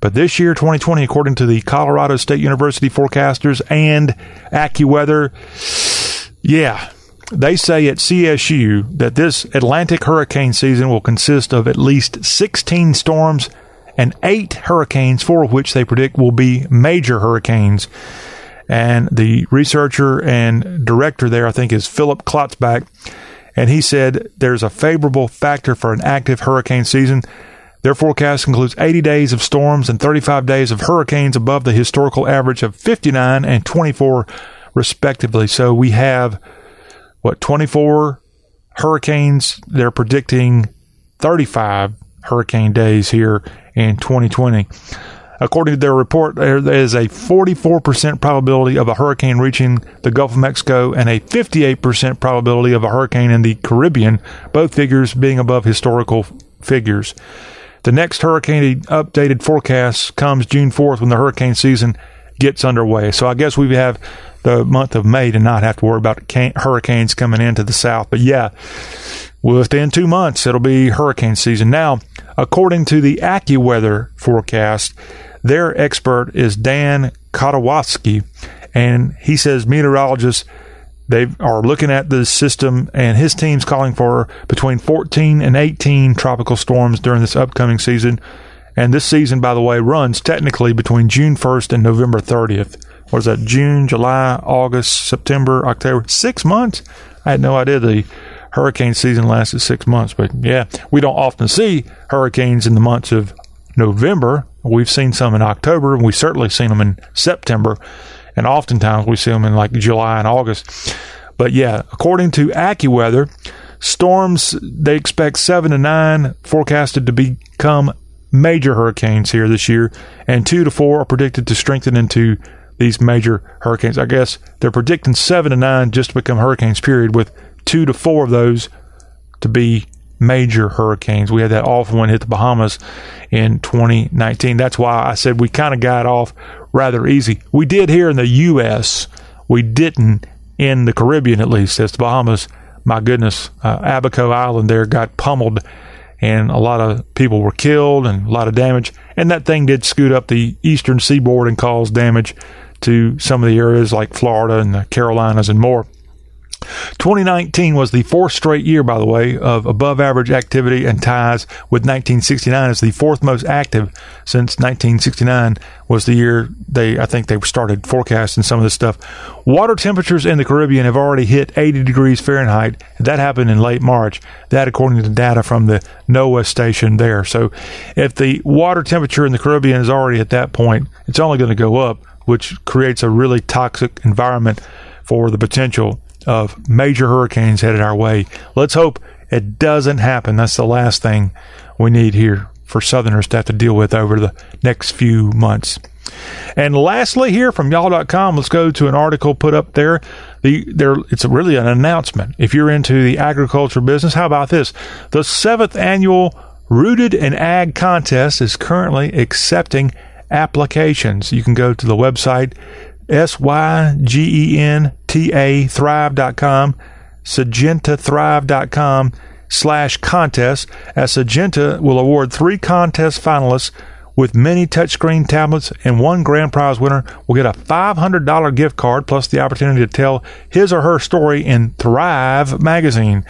but this year, 2020, according to the Colorado State University forecasters and AccuWeather, yeah, they say at CSU that this Atlantic hurricane season will consist of at least 16 storms and eight hurricanes, four of which they predict will be major hurricanes. And the researcher and director there, I think, is Philip Klotzbach. And he said there's a favorable factor for an active hurricane season. Their forecast includes 80 days of storms and 35 days of hurricanes above the historical average of 59 and 24, respectively. So we have, what, 24 hurricanes? They're predicting 35 hurricane days here in 2020. According to their report, there is a 44% probability of a hurricane reaching the Gulf of Mexico and a 58% probability of a hurricane in the Caribbean, both figures being above historical figures. The next hurricane updated forecast comes June 4th when the hurricane season gets underway. So I guess we have the month of May to not have to worry about hurricanes coming into the south. But yeah, within two months, it'll be hurricane season. Now, according to the AccuWeather forecast, their expert is Dan Kottlowski, and he says meteorologists they are looking at the system, and his team's calling for between 14 and 18 tropical storms during this upcoming season. And this season, by the way, runs technically between June 1st and November 30th. What is that? June, July, August, September, October. Six months? I had no idea the hurricane season lasted six months. But yeah, we don't often see hurricanes in the months of November. We've seen some in October, and we've certainly seen them in September. And oftentimes we see them in like July and August. But yeah, according to AccuWeather, storms, they expect seven to nine forecasted to become major hurricanes here this year, and two to four are predicted to strengthen into these major hurricanes. I guess they're predicting seven to nine just to become hurricanes, period, with two to four of those to be major hurricanes. We had that awful one hit the Bahamas in 2019. That's why I said we kind of got off rather easy. We did here in the U.S., we didn't in the Caribbean, at least. As the Bahamas, my goodness, uh, Abaco Island there got pummeled and a lot of people were killed and a lot of damage. And that thing did scoot up the eastern seaboard and cause damage to some of the areas like Florida and the Carolinas and more. 2019 was the fourth straight year, by the way, of above average activity and ties with 1969 as the fourth most active since 1969 was the year they, I think they started forecasting some of this stuff. Water temperatures in the Caribbean have already hit 80 degrees Fahrenheit. That happened in late March. That according to data from the NOAA station there. So if the water temperature in the Caribbean is already at that point, it's only going to go up, which creates a really toxic environment for the potential of major hurricanes headed our way. Let's hope it doesn't happen. That's the last thing we need here for Southerners to have to deal with over the next few months. And lastly, here from y'all.com, let's go to an article put up there. The there it's really an announcement. If you're into the agriculture business, how about this? The seventh annual Rooted in Ag contest is currently accepting applications. You can go to the website S Y G E N T A Thrive.com, SyngentaThrive.com slash contest, as Syngenta will award three contest finalists with many touchscreen tablets, and one grand prize winner will get a $500 gift card plus the opportunity to tell his or her story in Thrive magazine.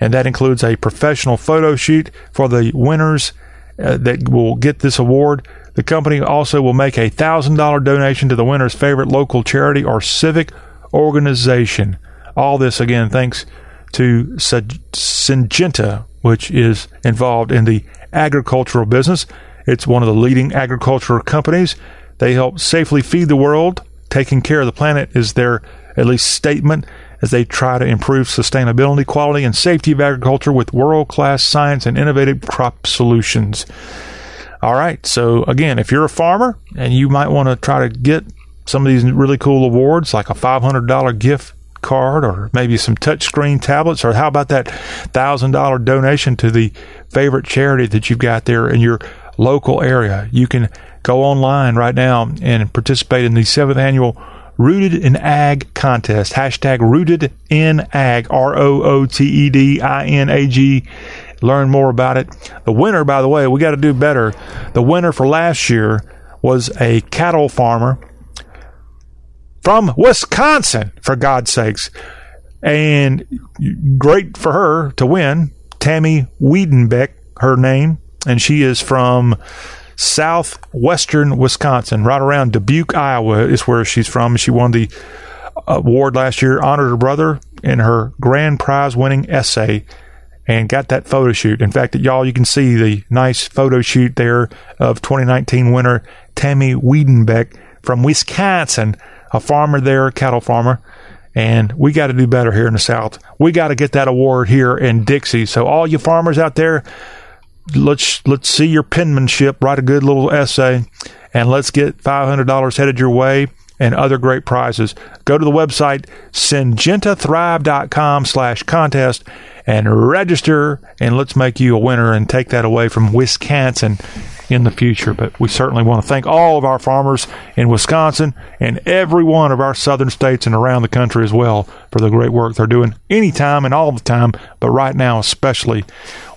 And that includes a professional photo shoot for the winners uh, that will get this award. The company also will make a $1,000 donation to the winner's favorite local charity or civic organization. All this, again, thanks to Syngenta, which is involved in the agricultural business. It's one of the leading agricultural companies. They help safely feed the world. Taking care of the planet is their at least statement as they try to improve sustainability, quality, and safety of agriculture with world class science and innovative crop solutions. All right. So, again, if you're a farmer and you might want to try to get some of these really cool awards, like a $500 gift card or maybe some touchscreen tablets, or how about that $1,000 donation to the favorite charity that you've got there in your local area? You can go online right now and participate in the seventh annual Rooted in Ag contest. Hashtag Rooted in Ag. R O O T E D I N A G. Learn more about it. The winner, by the way, we got to do better. The winner for last year was a cattle farmer from Wisconsin, for God's sakes. And great for her to win. Tammy Wiedenbeck, her name. And she is from southwestern Wisconsin, right around Dubuque, Iowa, is where she's from. She won the award last year, honored her brother in her grand prize winning essay, and got that photo shoot. In fact, y'all, you can see the nice photo shoot there of 2019 winner Tammy Wiedenbeck from Wisconsin, a farmer there, cattle farmer. And we got to do better here in the South. We got to get that award here in Dixie. So, all you farmers out there, let's let's see your penmanship. Write a good little essay, and let's get five hundred dollars headed your way and other great prizes. Go to the website syngentathrive.com slash contest and register and let's make you a winner and take that away from Wisconsin in the future. But we certainly want to thank all of our farmers in Wisconsin and every one of our southern states and around the country as well for the great work they're doing anytime and all the time, but right now especially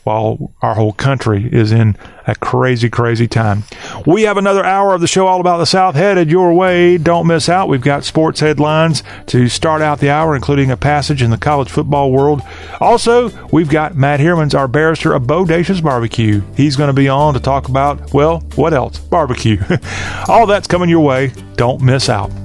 while our whole country is in a crazy, crazy time. We have another hour of the show all about the South headed your way. Don't miss out. We've got sports headlines to start out the hour, including a passage in the college football world. Also, we've got Matt Hermans, our barrister of Bodacious Barbecue. He's going to be on to talk about, well, what else? Barbecue. all that's coming your way. Don't miss out.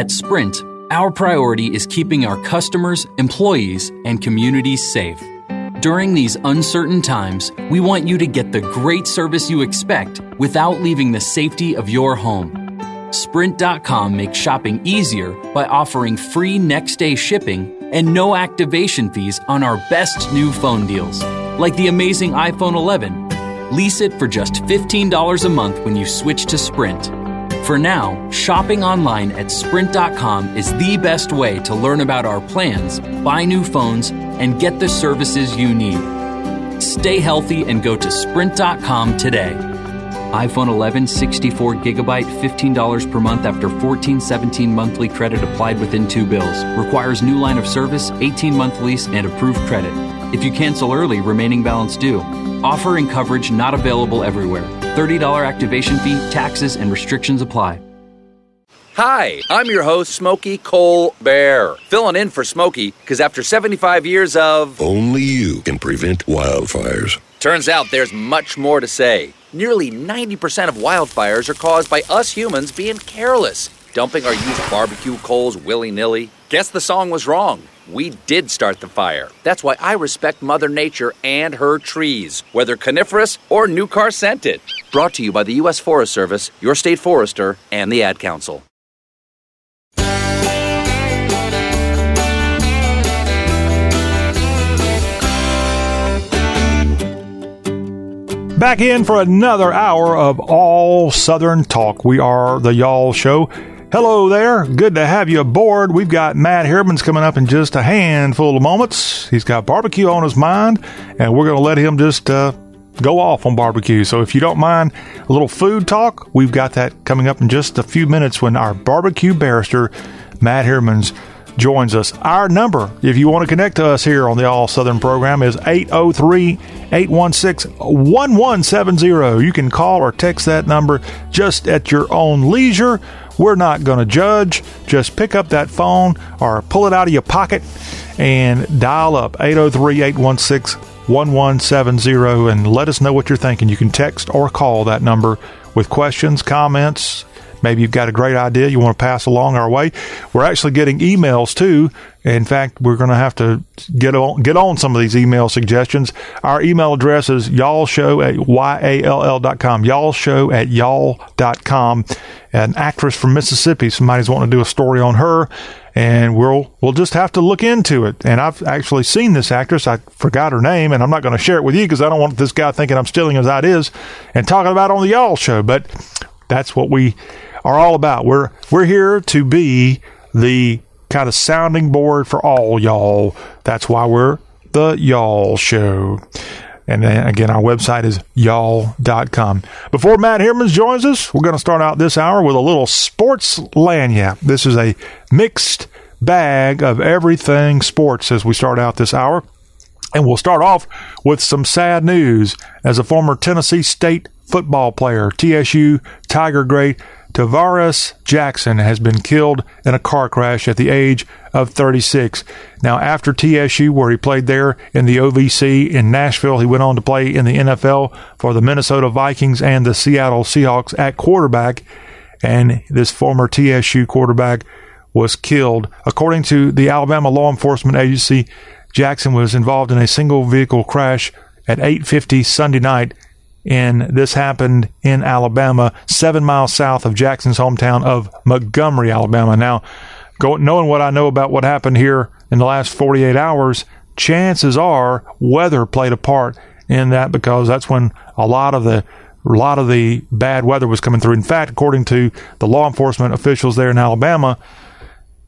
At Sprint, our priority is keeping our customers, employees, and communities safe. During these uncertain times, we want you to get the great service you expect without leaving the safety of your home. Sprint.com makes shopping easier by offering free next day shipping and no activation fees on our best new phone deals, like the amazing iPhone 11. Lease it for just $15 a month when you switch to Sprint. For now, shopping online at Sprint.com is the best way to learn about our plans, buy new phones, and get the services you need. Stay healthy and go to Sprint.com today. iPhone 11 64 gigabyte $15 per month after 14 17 monthly credit applied within two bills. Requires new line of service, 18 month lease, and approved credit. If you cancel early, remaining balance due. Offer and coverage not available everywhere. $30 activation fee, taxes, and restrictions apply. Hi, I'm your host, Smokey Cole Bear, filling in for Smokey because after 75 years of. Only you can prevent wildfires. Turns out there's much more to say. Nearly 90% of wildfires are caused by us humans being careless, dumping our used barbecue coals willy nilly. Guess the song was wrong. We did start the fire. That's why I respect Mother Nature and her trees, whether coniferous or new car scented. Brought to you by the U.S. Forest Service, your state forester, and the Ad Council. Back in for another hour of all Southern talk. We are the Y'all Show. Hello there. Good to have you aboard. We've got Matt Hermans coming up in just a handful of moments. He's got barbecue on his mind, and we're going to let him just uh, go off on barbecue. So if you don't mind a little food talk, we've got that coming up in just a few minutes when our barbecue barrister, Matt Hermans, joins us. Our number, if you want to connect to us here on the All Southern program, is 803 816 1170. You can call or text that number just at your own leisure. We're not going to judge. Just pick up that phone or pull it out of your pocket and dial up 803 816 1170 and let us know what you're thinking. You can text or call that number with questions, comments, Maybe you've got a great idea you want to pass along our way. We're actually getting emails too. In fact, we're going to have to get on, get on some of these email suggestions. Our email address is y'allshow at Y-A-L-L.com. Y'allshow at y'all.com. An actress from Mississippi, somebody's wanting to do a story on her and we'll we'll just have to look into it. And I've actually seen this actress. I forgot her name, and I'm not going to share it with you because I don't want this guy thinking I'm stealing his ideas and talking about on the Y'all show. But that's what we are all about. We're we're here to be the kind of sounding board for all y'all. That's why we're the Y'all Show. And then again, our website is y'all.com. Before Matt Hermans joins us, we're going to start out this hour with a little sports lagniappe. This is a mixed bag of everything sports as we start out this hour. And we'll start off with some sad news as a former Tennessee State football player, TSU Tiger great Tarvaris Jackson has been killed in a car crash at the age of 36. Now, after TSU, where he played there in the OVC in Nashville, he went on to play in the NFL for the Minnesota Vikings and the Seattle Seahawks at quarterback. And this former TSU quarterback was killed. According to the Alabama law enforcement agency, Jackson was involved in a single vehicle crash at 8:50 Sunday night and this happened in Alabama, seven miles south of Jackson's hometown of Montgomery, Alabama. Now, go, knowing what I know about what happened here in the last 48 hours, chances are weather played a part in that because that's when a lot of the a lot of the bad weather was coming through. In fact, according to the law enforcement officials there in Alabama,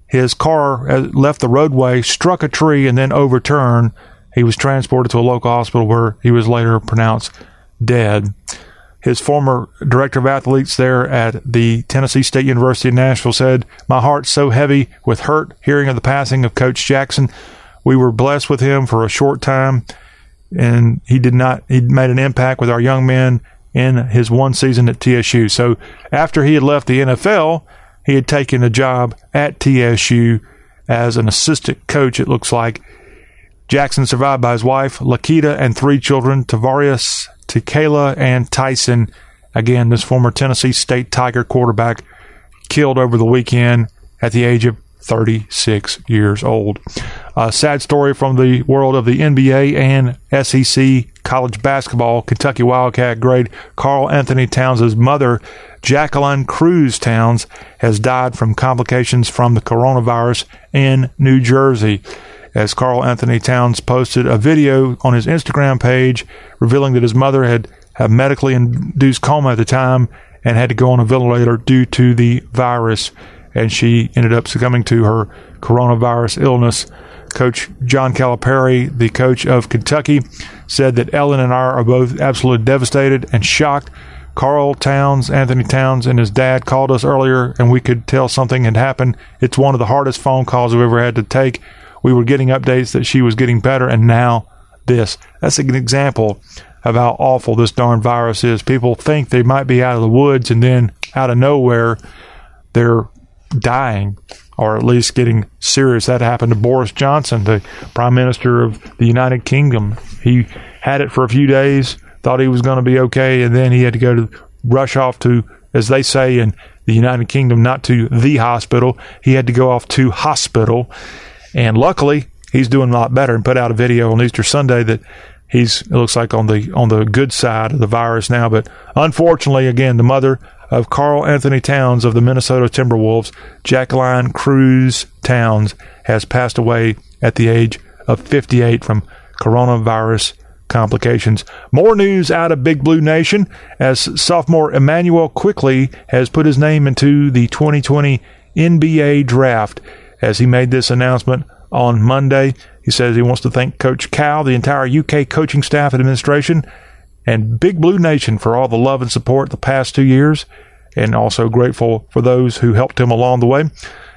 his car uh, left the roadway, struck a tree, and then overturned. He was transported to a local hospital where he was later pronounced dead. His former director of athletes there at the Tennessee State University in Nashville said, My heart's so heavy with hurt hearing of the passing of Coach Jackson. We were blessed with him for a short time, and he did not, he made an impact with our young men in his one season at TSU. So after he had left the NFL, he had taken a job at TSU as an assistant coach, it looks like. Jackson survived by his wife, Lakita, and three children, Tavarius, Kayla and Tyson. Again, this former Tennessee State Tiger quarterback killed over the weekend at the age of 36 years old. A sad story from the world of the NBA and SEC college basketball. Kentucky Wildcat grade Karl-Anthony Towns' mother, Jacqueline Cruz Towns, has died from complications from the coronavirus in New Jersey as Karl-Anthony Towns posted a video on his Instagram page revealing that his mother had had medically induced coma at the time and had to go on a ventilator due to the virus, and she ended up succumbing to her coronavirus illness. Coach John Calipari, the coach of Kentucky, said that Ellen and I are both absolutely devastated and shocked. Karl Towns, Anthony Towns, and his dad called us earlier, and we could tell something had happened. It's one of the hardest phone calls we've ever had to take we were getting updates that she was getting better, and now this. That's an example of how awful this darn virus is. People think they might be out of the woods, and then out of nowhere, they're dying or at least getting serious. That happened to Boris Johnson, the Prime Minister of the United Kingdom. He had it for a few days, thought he was going to be okay, and then he had to go to rush off to, as they say in the United Kingdom, not to the hospital. He had to go off to hospital. And luckily, he's doing a lot better and put out a video on Easter Sunday that he's it looks like on the on the good side of the virus now. But unfortunately, again, the mother of Karl-Anthony Towns of the Minnesota Timberwolves, Jacqueline Cruz Towns, has passed away at the age of 58 from coronavirus complications. More news out of Big Blue Nation as sophomore Immanuel Quickley has put his name into the 2020 NBA draft. As he made this announcement on Monday, he says he wants to thank Coach Cal, the entire UK coaching staff and administration, and Big Blue Nation for all the love and support the past two years, and also grateful for those who helped him along the way.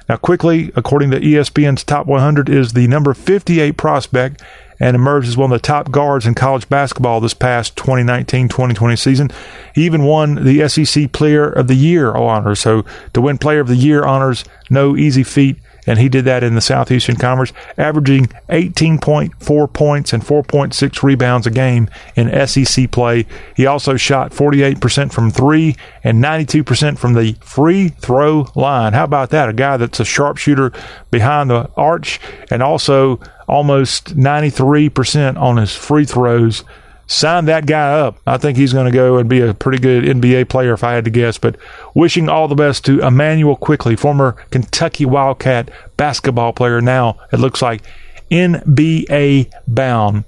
Now, Quickley, according to ESPN's Top 100, is the number 58 prospect and emerged as one of the top guards in college basketball this past 2019 2020 season. He even won the SEC Player of the Year honors. So, to win Player of the Year honors, no easy feat and he did that in the Southeastern Conference, averaging 18.4 points and 4.6 rebounds a game in SEC play. He also shot 48% from three and 92% from the free throw line. How about that? A guy that's a sharpshooter behind the arch and also almost 93% on his free throws sign that guy up. I think he's going to go and be a pretty good NBA player if I had to guess. But wishing all the best to Immanuel Quickley, former Kentucky Wildcat basketball player, now it looks like NBA bound.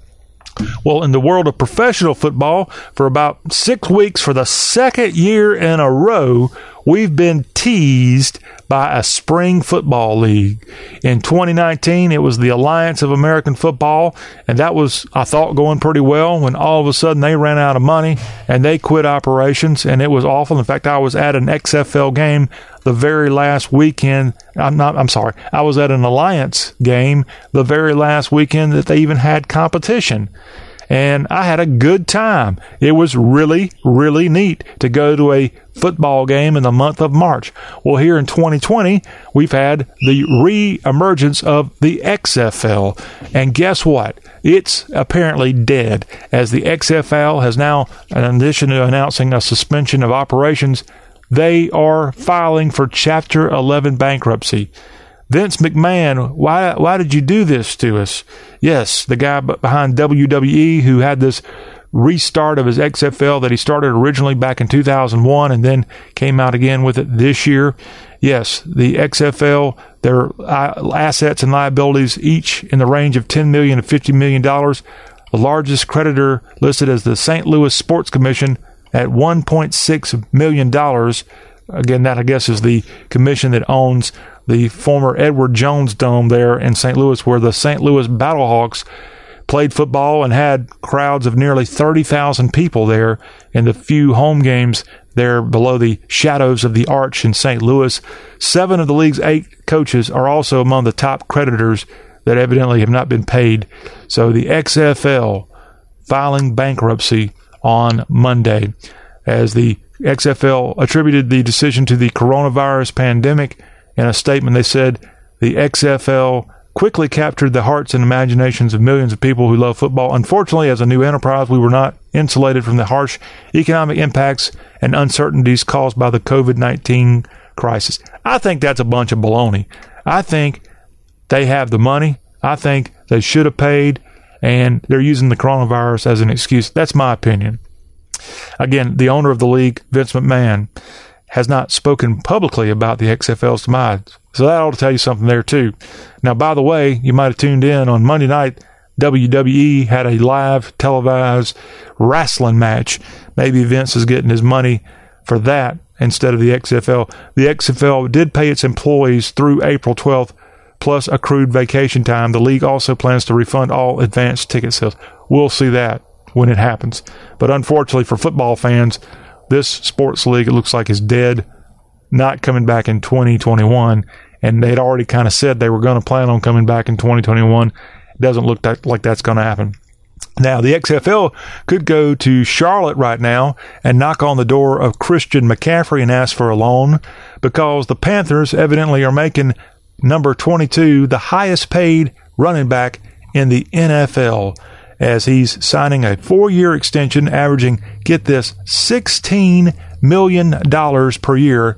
Well, in the world of professional football, for about six weeks, for the second year in a row, we've been teased by a spring football league. In 2019, it was the Alliance of American Football, and that was, I thought, going pretty well when all of a sudden they ran out of money and they quit operations, and it was awful. In fact, I was at an XFL game the very last weekend. I'm not, I'm sorry, I was at an Alliance game the very last weekend that they even had competition and I had a good time. It was really, really neat to go to a football game in the month of March. Well, here in 2020, we've had the re emergence of the XFL. And guess what? It's apparently dead, as the XFL has now, in addition to announcing a suspension of operations, they are filing for Chapter 11 bankruptcy. Vince McMahon, why why did you do this to us? Yes, the guy behind WWE who had this restart of his XFL that he started originally back in 2001 and then came out again with it this year. Yes, the XFL, their uh, assets and liabilities each in the range of 10 million to 50 million dollars. The largest creditor listed as the St. Louis Sports Commission at 1.6 million dollars. Again, that I guess is the commission that owns the former Edward Jones Dome there in St. Louis, where the St. Louis Battlehawks played football and had crowds of nearly 30,000 people there in the few home games there below the shadows of the arch in St. Louis. Seven of the league's eight coaches are also among the top creditors that evidently have not been paid. So the XFL filing bankruptcy on Monday as the XFL attributed the decision to the coronavirus pandemic in a statement, they said the XFL quickly captured the hearts and imaginations of millions of people who love football. Unfortunately, as a new enterprise, we were not insulated from the harsh economic impacts and uncertainties caused by the COVID 19 crisis. I think that's a bunch of baloney. I think they have the money. I think they should have paid, and they're using the coronavirus as an excuse. That's my opinion. Again, the owner of the league, Vince McMahon, has not spoken publicly about the XFL's demise. So that ought to tell you something there too. Now, by the way, you might have tuned in on Monday night. WWE had a live televised wrestling match. Maybe Vince is getting his money for that instead of the XFL. The XFL did pay its employees through April 12th plus accrued vacation time. The league also plans to refund all advanced ticket sales. We'll see that when it happens. But unfortunately for football fans, this sports league, it looks like, is dead, not coming back in 2021. And they'd already kind of said they were going to plan on coming back in 2021. It doesn't look that, like that's going to happen. Now, the XFL could go to Charlotte right now and knock on the door of Christian McCaffrey and ask for a loan because the Panthers evidently are making number 22 the highest paid running back in the NFL as he's signing a four year extension averaging, get this, $16 million per year.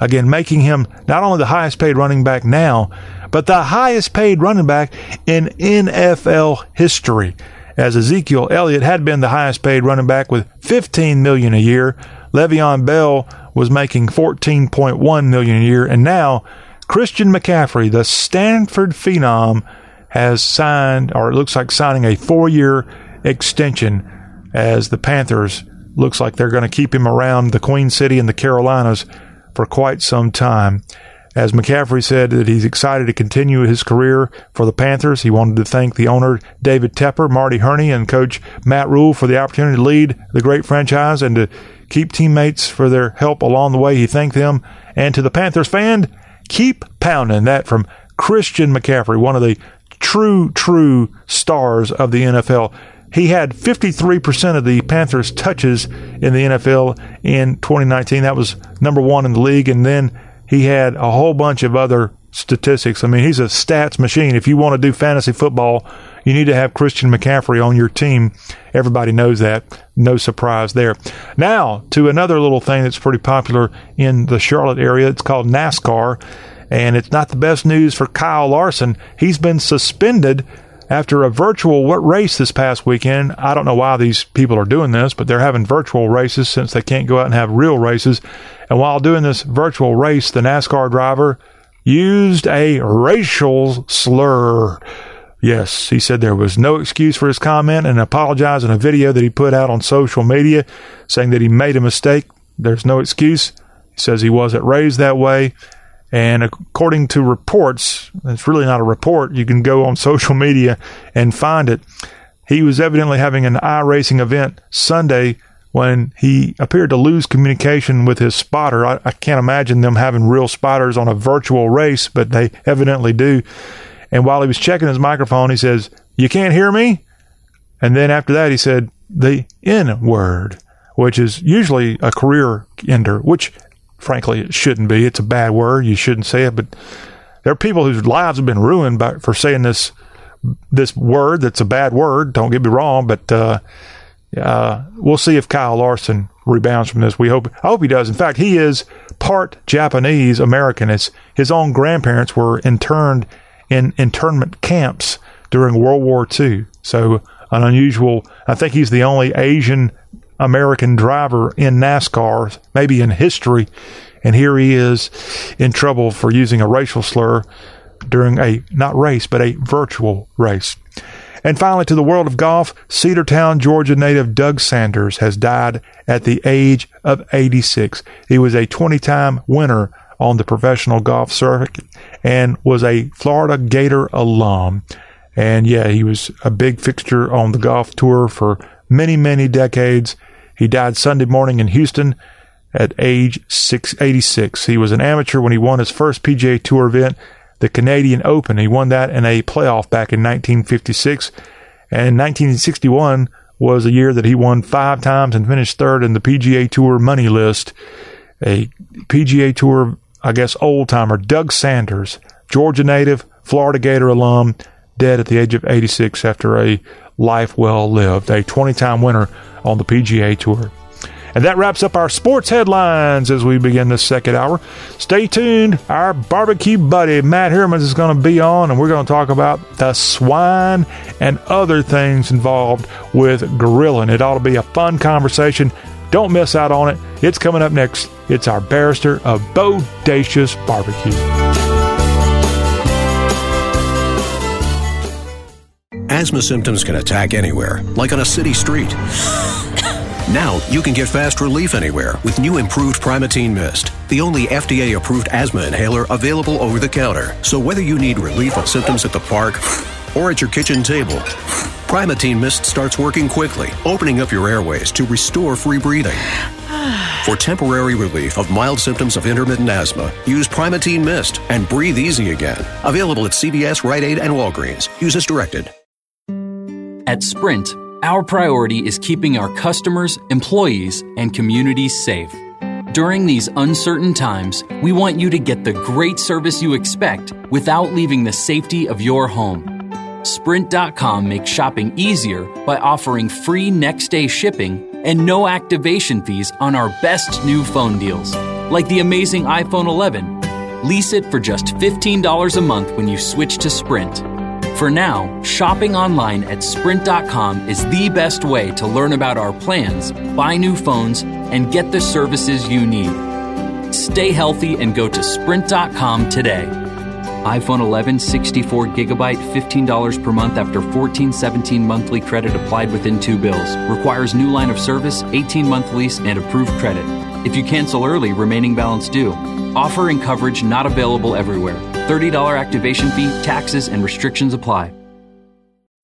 Again, making him not only the highest paid running back now, but the highest paid running back in NFL history as Ezekiel Elliott had been the highest paid running back with 15 million a year. Le'Veon Bell was making 14.1 million a year, and now Christian McCaffrey, the Stanford phenom, has signed, or it looks like signing a four-year extension as the Panthers looks like they're going to keep him around the Queen City and the Carolinas for quite some time as McCaffrey said that he's excited to continue his career for the Panthers. He wanted to thank the owner, David Tepper, Marty Hurney, and coach Matt Rhule for the opportunity to lead the great franchise and to keep teammates for their help along the way. He thanked them. And to the Panthers fan, keep pounding that from Christian McCaffrey, one of the true, true stars of the NFL. He had 53% of the Panthers' touches in the NFL in 2019. That was number one in the league. And then he had a whole bunch of other statistics. I mean, he's a stats machine. If you want to do fantasy football, you need to have Christian McCaffrey on your team. Everybody knows that. No surprise there. Now, to another little thing that's pretty popular in the Charlotte area. It's called NASCAR, and it's not the best news for Kyle Larson. He's been suspended after a virtual what race this past weekend. I don't know why these people are doing this, but they're having virtual races since they can't go out and have real races. And while doing this virtual race, the NASCAR driver used a racial slur. Yes, he said there was no excuse for his comment and apologized in a video that he put out on social media saying that he made a mistake. There's no excuse. He says he wasn't raised that way. And according to reports, it's really not a report. You can go on social media and find it. He was evidently having an iRacing event Sunday when he appeared to lose communication with his spotter. I, I, can't imagine them having real spotters on a virtual race, but they evidently do. And while he was checking his microphone, he says, You can't hear me? And then after that, he said, The N word, which is usually a career ender, which frankly it shouldn't be. It's a bad word. You shouldn't say it. But there are people whose lives have been ruined by, for saying this this word that's a bad word. Don't get me wrong, but uh, uh, we'll see if Kyle Larson rebounds from this. We hope. I hope he does. In fact, he is part Japanese American. His his own grandparents were interned in internment camps during World War II. So an unusual. I think he's the only Asian American driver in NASCAR, maybe in history. And here he is in trouble for using a racial slur during a not race, but a virtual race. And finally, to the world of golf, Cedartown, Georgia native Doug Sanders has died at the age of 86. He was a 20 time winner on the professional golf circuit and was a Florida Gator alum. And yeah, he was a big fixture on the golf tour for many, many decades. He died Sunday morning in Houston at age 86. He was an amateur when he won his first PGA Tour event the Canadian Open. He won that in a playoff back in 1956. And 1961 was a year that he won five times and finished third in the PGA Tour money list. A PGA Tour, I guess, old timer, Doug Sanders, Georgia native, Florida Gator alum, dead at the age of 86 after a life well lived. A 20 time winner on the PGA Tour. And that wraps up our sports headlines as we begin this second hour. Stay tuned. Our barbecue buddy, Matt Hermans, is going to be on, and we're going to talk about the swine and other things involved with grilling. It ought to be a fun conversation. Don't miss out on it. It's coming up next. It's our barrister of Bodacious Barbecue. Asthma symptoms can attack anywhere, like on a city street. Now you can get fast relief anywhere with new improved Primatene Mist, the only FDA approved asthma inhaler available over the counter. So whether you need relief of symptoms at the park or at your kitchen table, Primatene Mist starts working quickly, opening up your airways to restore free breathing. For temporary relief of mild symptoms of intermittent asthma, use Primatene Mist and breathe easy again. Available at CVS, Rite Aid, and Walgreens. Use as directed. At Sprint, our priority is keeping our customers, employees, and communities safe. During these uncertain times, we want you to get the great service you expect without leaving the safety of your home. Sprint.com makes shopping easier by offering free next day shipping and no activation fees on our best new phone deals, like the amazing iPhone 11. Lease it for just $15 a month when you switch to Sprint. For now, shopping online at Sprint.com is the best way to learn about our plans, buy new phones, and get the services you need. Stay healthy and go to Sprint.com today. iPhone 11 64 gigabyte $15 per month after 14 17 monthly credit applied within two bills. Requires new line of service, 18 month lease, and approved credit. If you cancel early, remaining balance due. Offer and coverage not available everywhere. $30 activation fee, taxes, and restrictions apply.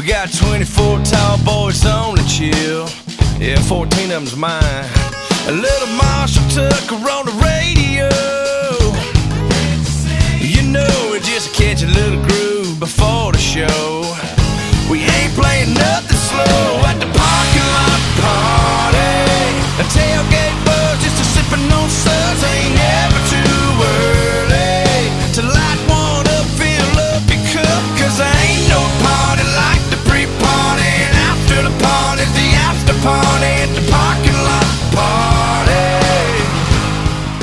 We got 24 tall boys on the chill. Yeah, 14 of them's mine. A little Marshall Tucker on the radio. You know, it just catch a little groove before the show.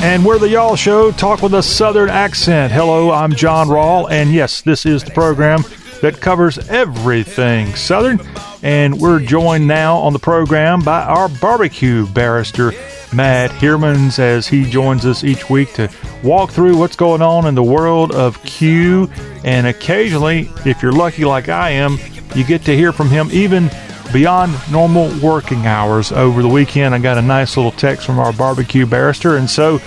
And we're the Y'all Show, talk with a Southern accent. Hello, I'm John Rawl, and yes, this is the program that covers everything Southern. And we're joined now on the program by our barbecue barrister, Matt Heermans, as he joins us each week to walk through what's going on in the world of Q. And occasionally, if you're lucky like I am, you get to hear from him even beyond normal working hours over the weekend. I got a nice little text from our barbecue barrister, and so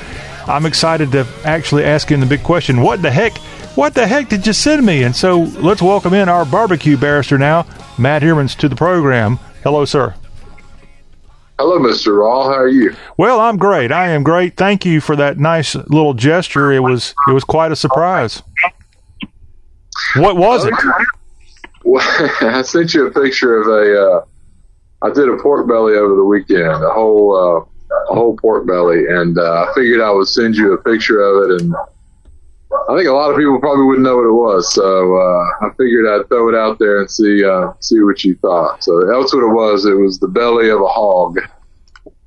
I'm excited to actually ask him the big question: What the heck? What the heck did you send me? And so let's welcome in our barbecue barrister now, Matt Heermans, to the program. Hello, sir. Hello, Mr. Rawl. How are you? Well, I'm great. I am great. Thank you for that nice little gesture. It was it was quite a surprise. What was it? Oh, Well, I sent you a picture of a. Uh, I did a pork belly over the weekend, a whole uh, a whole pork belly, and uh, I figured I would send you a picture of it. And I think a lot of people probably wouldn't know what it was, so uh, I figured I'd throw it out there and see uh, see what you thought. So that's what it was. It was the belly of a hog.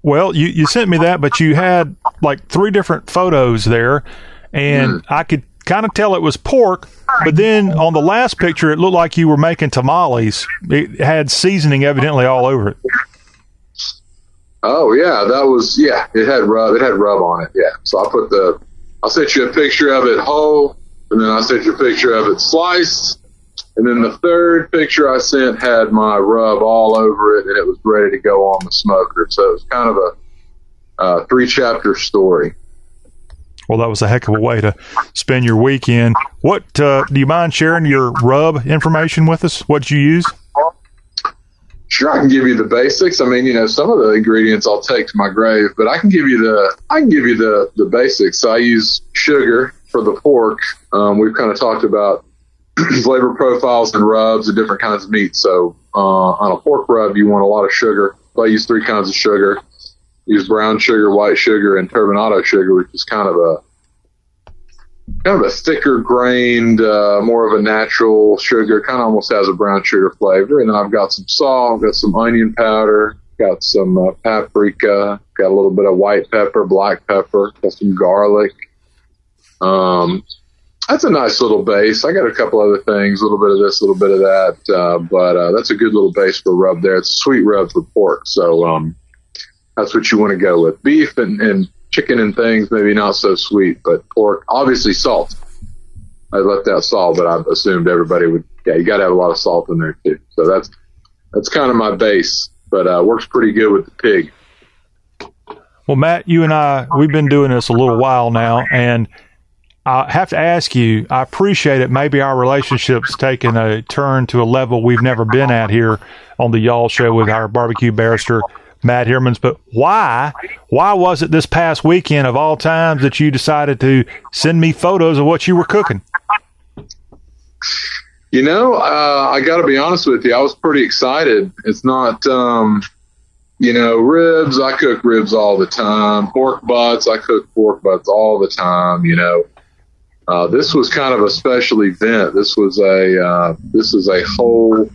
Well, you, you sent me that, but you had like three different photos there, and I could kind of tell it was pork. But then on the last picture, it looked like you were making tamales. It had seasoning evidently all over it. Oh yeah, that was yeah. It had rub. It had rub on it. Yeah. So I put the. I sent you a picture of it whole, and then I sent you a picture of it sliced, and then the third picture I sent had my rub all over it, and it was ready to go on the smoker. So it was kind of a uh, three chapter story. Well, that was a heck of a way to spend your weekend. What uh, do you mind sharing your rub information with us? What you use? Sure, I can give you the basics. I mean, you know, some of the ingredients I'll take to my grave, but I can give you the I can give you the the basics. So I use sugar for the pork. Um, we've kind of talked about flavor profiles and rubs and different kinds of meat. So uh, on a pork rub, you want a lot of sugar. So I use three kinds of sugar. Use brown sugar, white sugar, and turbinado sugar, which is kind of a kind of a thicker grained, uh, more of a natural sugar, kind of almost has a brown sugar flavor. And then I've got some salt, got some onion powder, got some uh, paprika, got a little bit of white pepper, black pepper, got some garlic. Um, that's a nice little base. I got a couple other things, a little bit of this, a little bit of that, uh, but uh, that's a good little base for rub there. It's a sweet rub for pork, so um, that's what you want to go with. Beef and, and chicken and things, maybe not so sweet, but pork, obviously salt. I left out salt, but I assumed everybody would. Yeah, you got to have a lot of salt in there too. So that's that's kind of my base, but uh, works pretty good with the pig. Well, Matt, you and I, we've been doing this a little while now, and I have to ask you, I appreciate it. Maybe our relationship's taken a turn to a level we've never been at here on the Y'all Show with our barbecue barrister, Matt Hermans. But why, why was it this past weekend of all times that you decided to send me photos of what you were cooking? You know, uh, I got to be honest with you. I was pretty excited. It's not, um, you know, ribs. I cook ribs all the time. Pork butts. I cook pork butts all the time. You know, uh, this was kind of a special event. This was a uh, this is a whole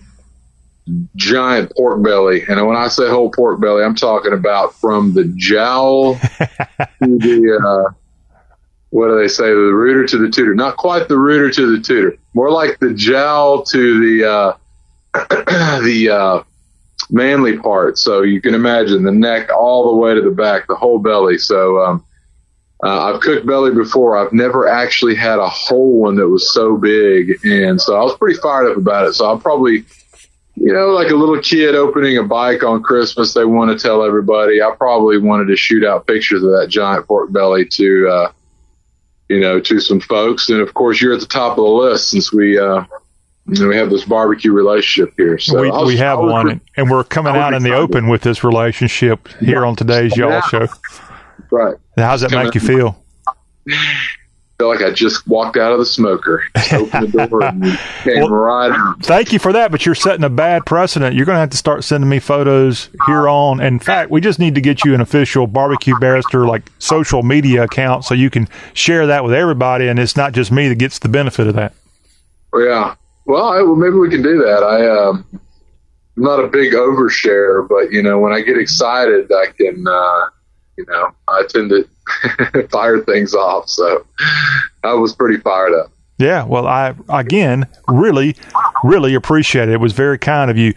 giant pork belly, and when I say whole pork belly, I'm talking about from the jowl to the uh, what do they say? The rooter to the tutor. Not quite the rooter to the tutor. More like the jowl to the uh, the uh, manly part. So you can imagine the neck all the way to the back, the whole belly. So um, uh, I've cooked belly before. I've never actually had a whole one that was so big, and so I was pretty fired up about it. So I'll probably. You know, like a little kid opening a bike on Christmas, they want to tell everybody. I probably wanted to shoot out pictures of that giant pork belly to uh, you know, to some folks. And of course, you're at the top of the list since we, uh, you know, we have this barbecue relationship here. So we, was, we have one, and we're coming out in the open with this relationship here yeah. on today's Y'all Show. Right. How's that make you feel? Feel like I just walked out of the smoker. opened the door and came well, right out. Thank you for that, but you're setting a bad precedent. You're going to have to start sending me photos here on. In fact, we just need to get you an official barbecue barrister like social media account so you can share that with everybody, and it's not just me that gets the benefit of that. Yeah. Well, I, well maybe we can do that. I um, I'm not a big overshare, but you know, when I get excited, I can. Uh, you know, I tend to fire things off. So I was pretty fired up. Yeah, well, I again really, really appreciate it. It was very kind of you.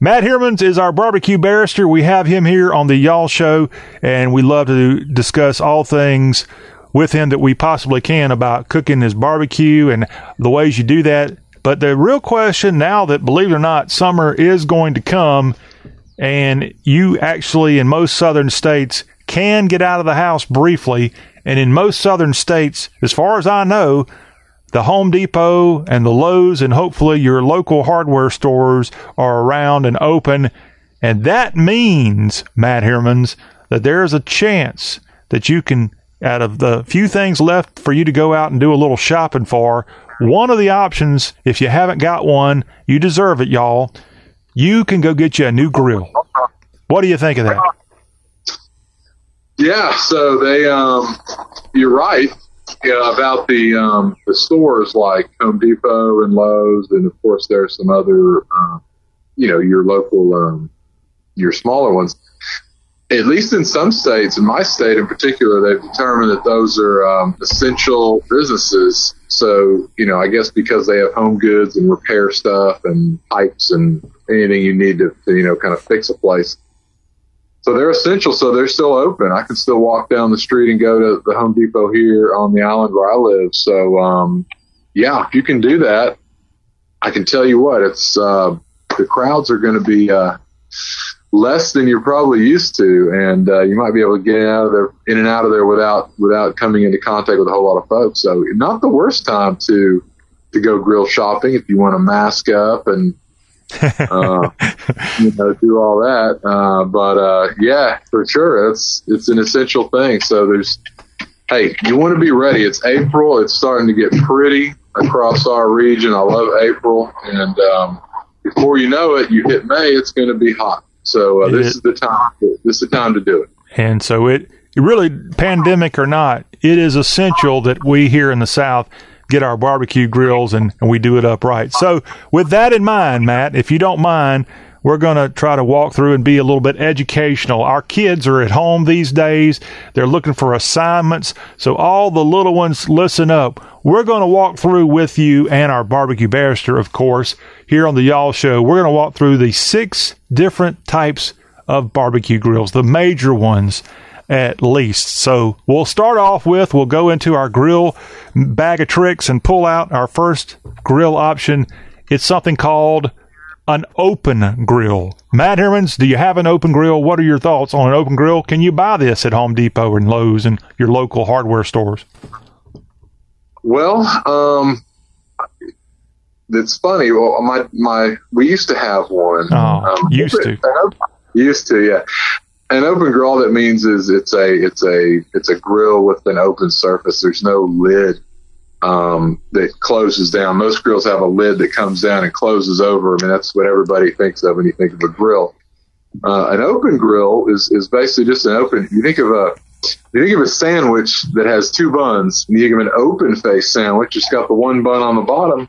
Matt Hermans is our barbecue barrister. We have him here on the Y'all Show, and we love to discuss all things with him that we possibly can about cooking his barbecue and the ways you do that. But the real question now that, believe it or not, summer is going to come, and you actually, in most southern states, can get out of the house briefly. And in most southern states, as far as I know, the Home Depot and the Lowe's and hopefully your local hardware stores are around and open. And that means, Matt Hermans, that there is a chance that you can, out of the few things left for you to go out and do a little shopping for, one of the options, if you haven't got one, you deserve it, y'all. You can go get you a new grill. What do you think of that? Yeah, so they, um, you're right yeah, about the um, the stores like Home Depot and Lowe's, and of course there's some other, uh, you know, your local, um, your smaller ones. At least in some states, in my state in particular, they've determined that those are um, essential businesses. So, you know, I guess because they have home goods and repair stuff and pipes and anything you need to, to you know, kind of fix a place so they're essential. So they're still open. I can still walk down the street and go to the Home Depot here on the island where I live. So, um, yeah, if you can do that, I can tell you what, it's, uh, the crowds are going to be, uh, less than you're probably used to. And, uh, you might be able to get out of there, in and out of there without, without coming into contact with a whole lot of folks. So not the worst time to, to go grill shopping if you want to mask up and, uh, you know, do all that. Uh, but uh, yeah, for sure, it's it's an essential thing. So there's, hey, you want to be ready. It's April. It's starting to get pretty across our region. I love April, and um, before you know it, you hit May. It's going to be hot. So uh, this is the time. This is the time to do it. And so it, it really, pandemic or not, it is essential that we here in the South get our barbecue grills and, and we do it upright. So, with that in mind, Matt, if you don't mind, we're going to try to walk through and be a little bit educational. Our kids are at home these days. They're looking for assignments. So all the little ones listen up. We're going to walk through with you and our barbecue barrister, of course, here on the Y'all Show. We're going to walk through the six different types of barbecue grills, the major ones at least. So we'll start off with, we'll go into our grill bag of tricks and pull out our first grill option. It's something called an open grill. Matt Hermans, do you have an open grill? What are your thoughts on an open grill? Can you buy this at Home Depot and Lowe's and your local hardware stores? Well, um, it's funny. Well, my my we used to have one. Oh, um, used to. Used to, yeah. An open grill that means is it's a it's a it's a grill with an open surface. There's no lid um, that closes down. Most grills have a lid that comes down and closes over. I mean, that's what everybody thinks of when you think of a grill. Uh, an open grill is is basically just an open. You think of a you think of a sandwich that has two buns, and you think of an open face sandwich. It's got the one bun on the bottom.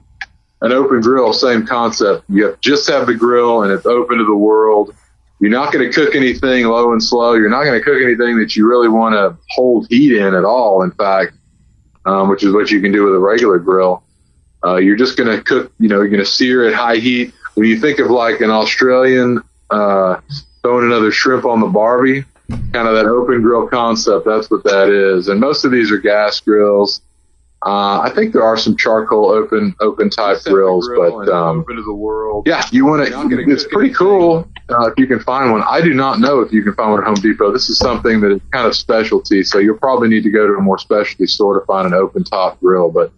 An open grill, same concept. You have, just have the grill, and it's open to the world. You're not going to cook anything low and slow. You're not going to cook anything that you really want to hold heat in at all. In fact, um, which is what you can do with a regular grill. Uh, you're just going to cook, you know, you're going to sear at high heat. When you think of like an Australian uh, throwing another shrimp on the Barbie, kind of that open grill concept, that's what that is. And most of these are gas grills. Uh, I think there are some charcoal open open type grills, but um, open to the world. Yeah, you want to. It's pretty cool uh, if you can find one. I do not know if you can find one at Home Depot. This is something that is kind of specialty, so you'll probably need to go to a more specialty store to find an open top grill. But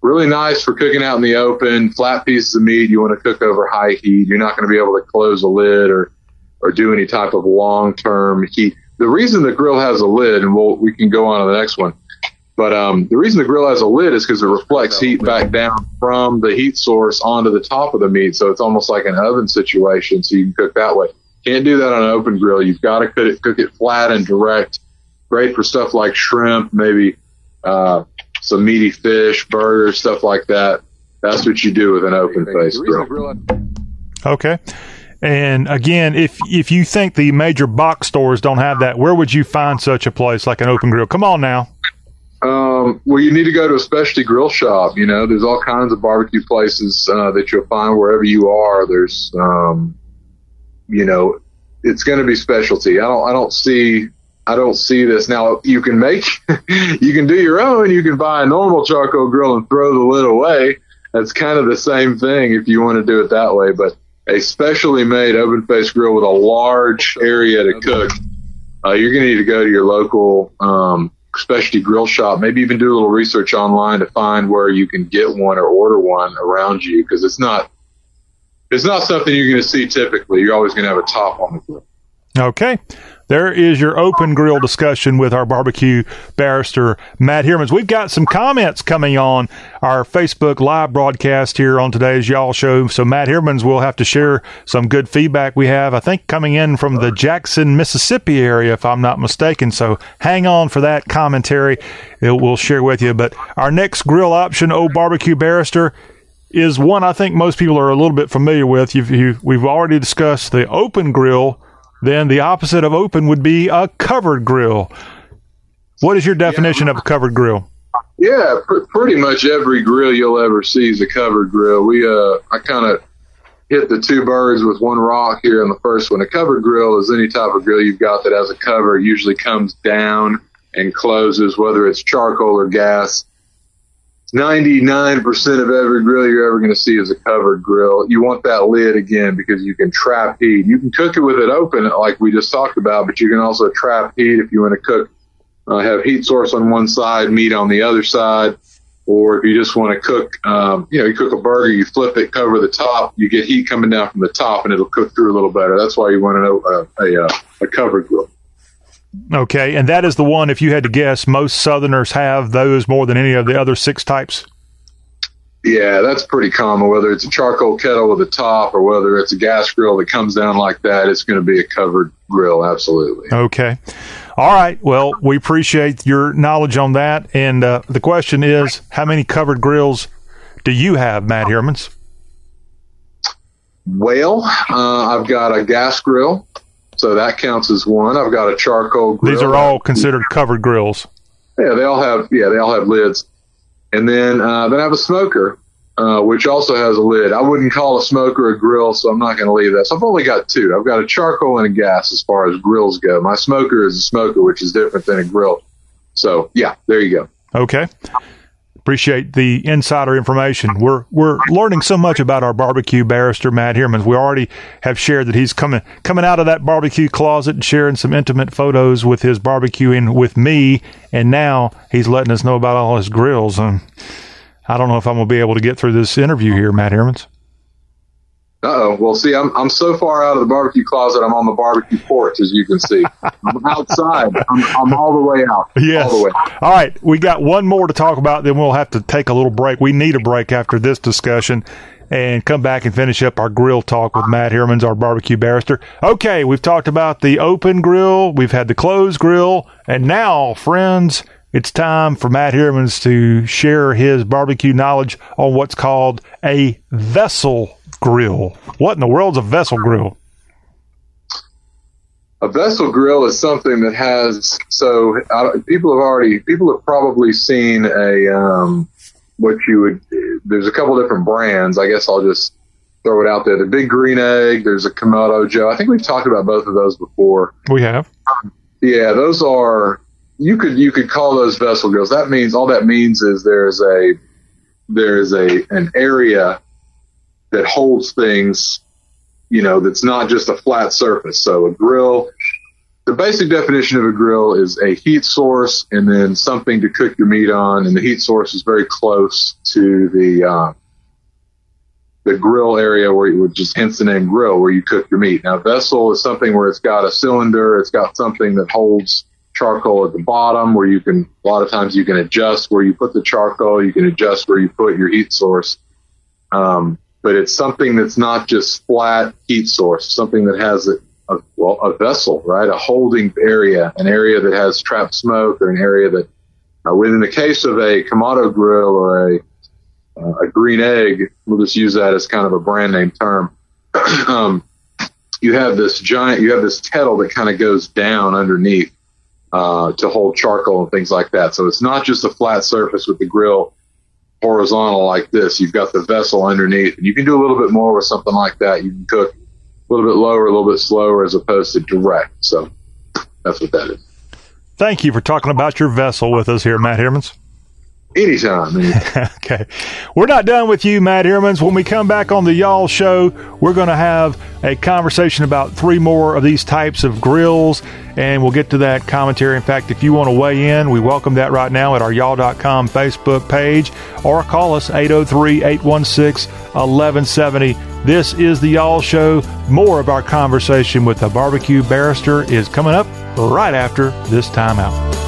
really nice for cooking out in the open. Flat pieces of meat you want to cook over high heat. You're not going to be able to close a lid or or do any type of long term heat. The reason the grill has a lid, and we'll, we can go on to the next one but um, the reason the grill has a lid is because it reflects heat back down from the heat source onto the top of the meat. So it's almost like an oven situation. So you can cook that way. Can't do that on an open grill. You've got to cook it, cook it flat and direct. Great for stuff like shrimp, maybe uh, some meaty fish, burgers, stuff like that. That's what you do with an open face grill. Okay. And again, if if you think the major box stores don't have that, where would you find such a place like an open grill? Come on now. Um, well, you need to go to a specialty grill shop. You know, there's all kinds of barbecue places uh, that you'll find wherever you are. There's, um, you know, it's going to be specialty. I don't, I don't see, I don't see this now. You can make, you can do your own. You can buy a normal charcoal grill and throw the lid away. That's kind of the same thing if you want to do it that way. But a specially made open face grill with a large area to cook, uh, you're going to need to go to your local. Um, specialty grill shop, maybe even do a little research online to find where you can get one or order one around you because it's not it's not something you're going to see typically. You're always going to have a top on the grill. Okay. There is your open grill discussion with our barbecue barrister, Matt Hermans. We've got some comments coming on our Facebook live broadcast here on today's Y'all Show. So, Matt Hermans will have to share some good feedback we have, I think, coming in from the Jackson, Mississippi area, if I'm not mistaken. So, hang on for that commentary. It will share with you. But our next grill option, Old Barbecue Barrister, is one I think most people are a little bit familiar with. You've, you, we've already discussed the open grill then the opposite of open would be a covered grill. What is your definition yeah. of a covered grill? Yeah, pr- pretty much every grill you'll ever see is a covered grill. We, uh, I kind of hit the two birds with one rock here in the first one. A covered grill is any type of grill you've got that has a cover. Usually comes down and closes, whether it's charcoal or gas. 99% of every grill you're ever going to see is a covered grill. You want that lid again because you can trap heat. You can cook it with it open, like we just talked about, but you can also trap heat if you want to cook, uh, have heat source on one side, meat on the other side. Or if you just want to cook, um, you know, you cook a burger, you flip it, cover the top, you get heat coming down from the top and it'll cook through a little better. That's why you want a, a, a, a covered grill. Okay, and that is the one. If you had to guess, most Southerners have those more than any of the other six types. Yeah, that's pretty common. Whether it's a charcoal kettle with a top or whether it's a gas grill that comes down like that, it's going to be a covered grill. Absolutely. Okay. All right. Well, we appreciate your knowledge on that. And uh, the question is, how many covered grills do you have, Matt Hermans? Well, uh, I've got a gas grill, so that counts as one. I've got a charcoal grill. These are all considered covered grills. Yeah, they all have yeah, they all have lids. And then uh, then I have a smoker, uh, which also has a lid. I wouldn't call a smoker a grill, so I'm not going to leave that. So I've only got two. I've got a charcoal and a gas as far as grills go. My smoker is a smoker, which is different than a grill. So yeah, there you go. Okay. Appreciate the insider information. We're we're learning so much about our barbecue barrister Matt Hermans. We already have shared that he's coming coming out of that barbecue closet and sharing some intimate photos with his barbecuing with me, and now he's letting us know about all his grills. And I don't know if I'm to be able to get through this interview here, Matt Hermans. Uh oh. Well, see, I'm I'm so far out of the barbecue closet. I'm on the barbecue porch, as you can see. I'm outside. I'm, I'm all the way out. Yes. All the way. All right. We got one more to talk about. Then we'll have to take a little break. We need a break after this discussion. And come back and finish up our grill talk with Matt Hermans, our barbecue barrister. Okay, we've talked about the open grill, we've had the closed grill, and now, friends, it's time for Matt Hermans to share his barbecue knowledge on what's called a vessel grill. What in the world's a vessel grill? A vessel grill is something that has so uh, people have already people have probably seen a um, what you would there's a couple different brands. I guess I'll just throw it out there. The Big Green Egg. There's a Kamado Joe. I think we've talked about both of those before. We have. Yeah, those are you could you could call those vessel grills. That means all that means is there's a there's a an area that holds things, you know, that's not just a flat surface. So a grill, the basic definition of a grill is a heat source and then something to cook your meat on, and the heat source is very close to the uh, the grill area where you would just hence the name grill where you cook your meat. Now vessel is something where it's got a cylinder, it's got something that holds charcoal at the bottom where you can a lot of times you can adjust where you put the charcoal, you can adjust where you put your heat source. Um, but it's something that's not just flat heat source, something that has a, a, well, a vessel, right? A holding area, an area that has trapped smoke or an area that, uh, within the case of a Kamado grill or a, uh, a green egg, we'll just use that as kind of a brand name term. um, you have this giant, you have this kettle that kind of goes down underneath, uh, to hold charcoal and things like that. So it's not just a flat surface with the grill horizontal like this. You've got the vessel underneath, and you can do a little bit more with something like that. You can cook a little bit lower, a little bit slower, as opposed to direct. So that's what that is. Thank you for talking about your vessel with us here, Matt Hermans. Anytime. okay. We're not done with you, Matt Hermans. When we come back on the Y'all Show, we're going to have a conversation about three more of these types of grills, and we'll get to that commentary. In fact, if you want to weigh in, we welcome that right now at our y'all.com Facebook page or call us 803 816 1170. This is the Y'all Show. More of our conversation with the barbecue barrister is coming up right after this timeout.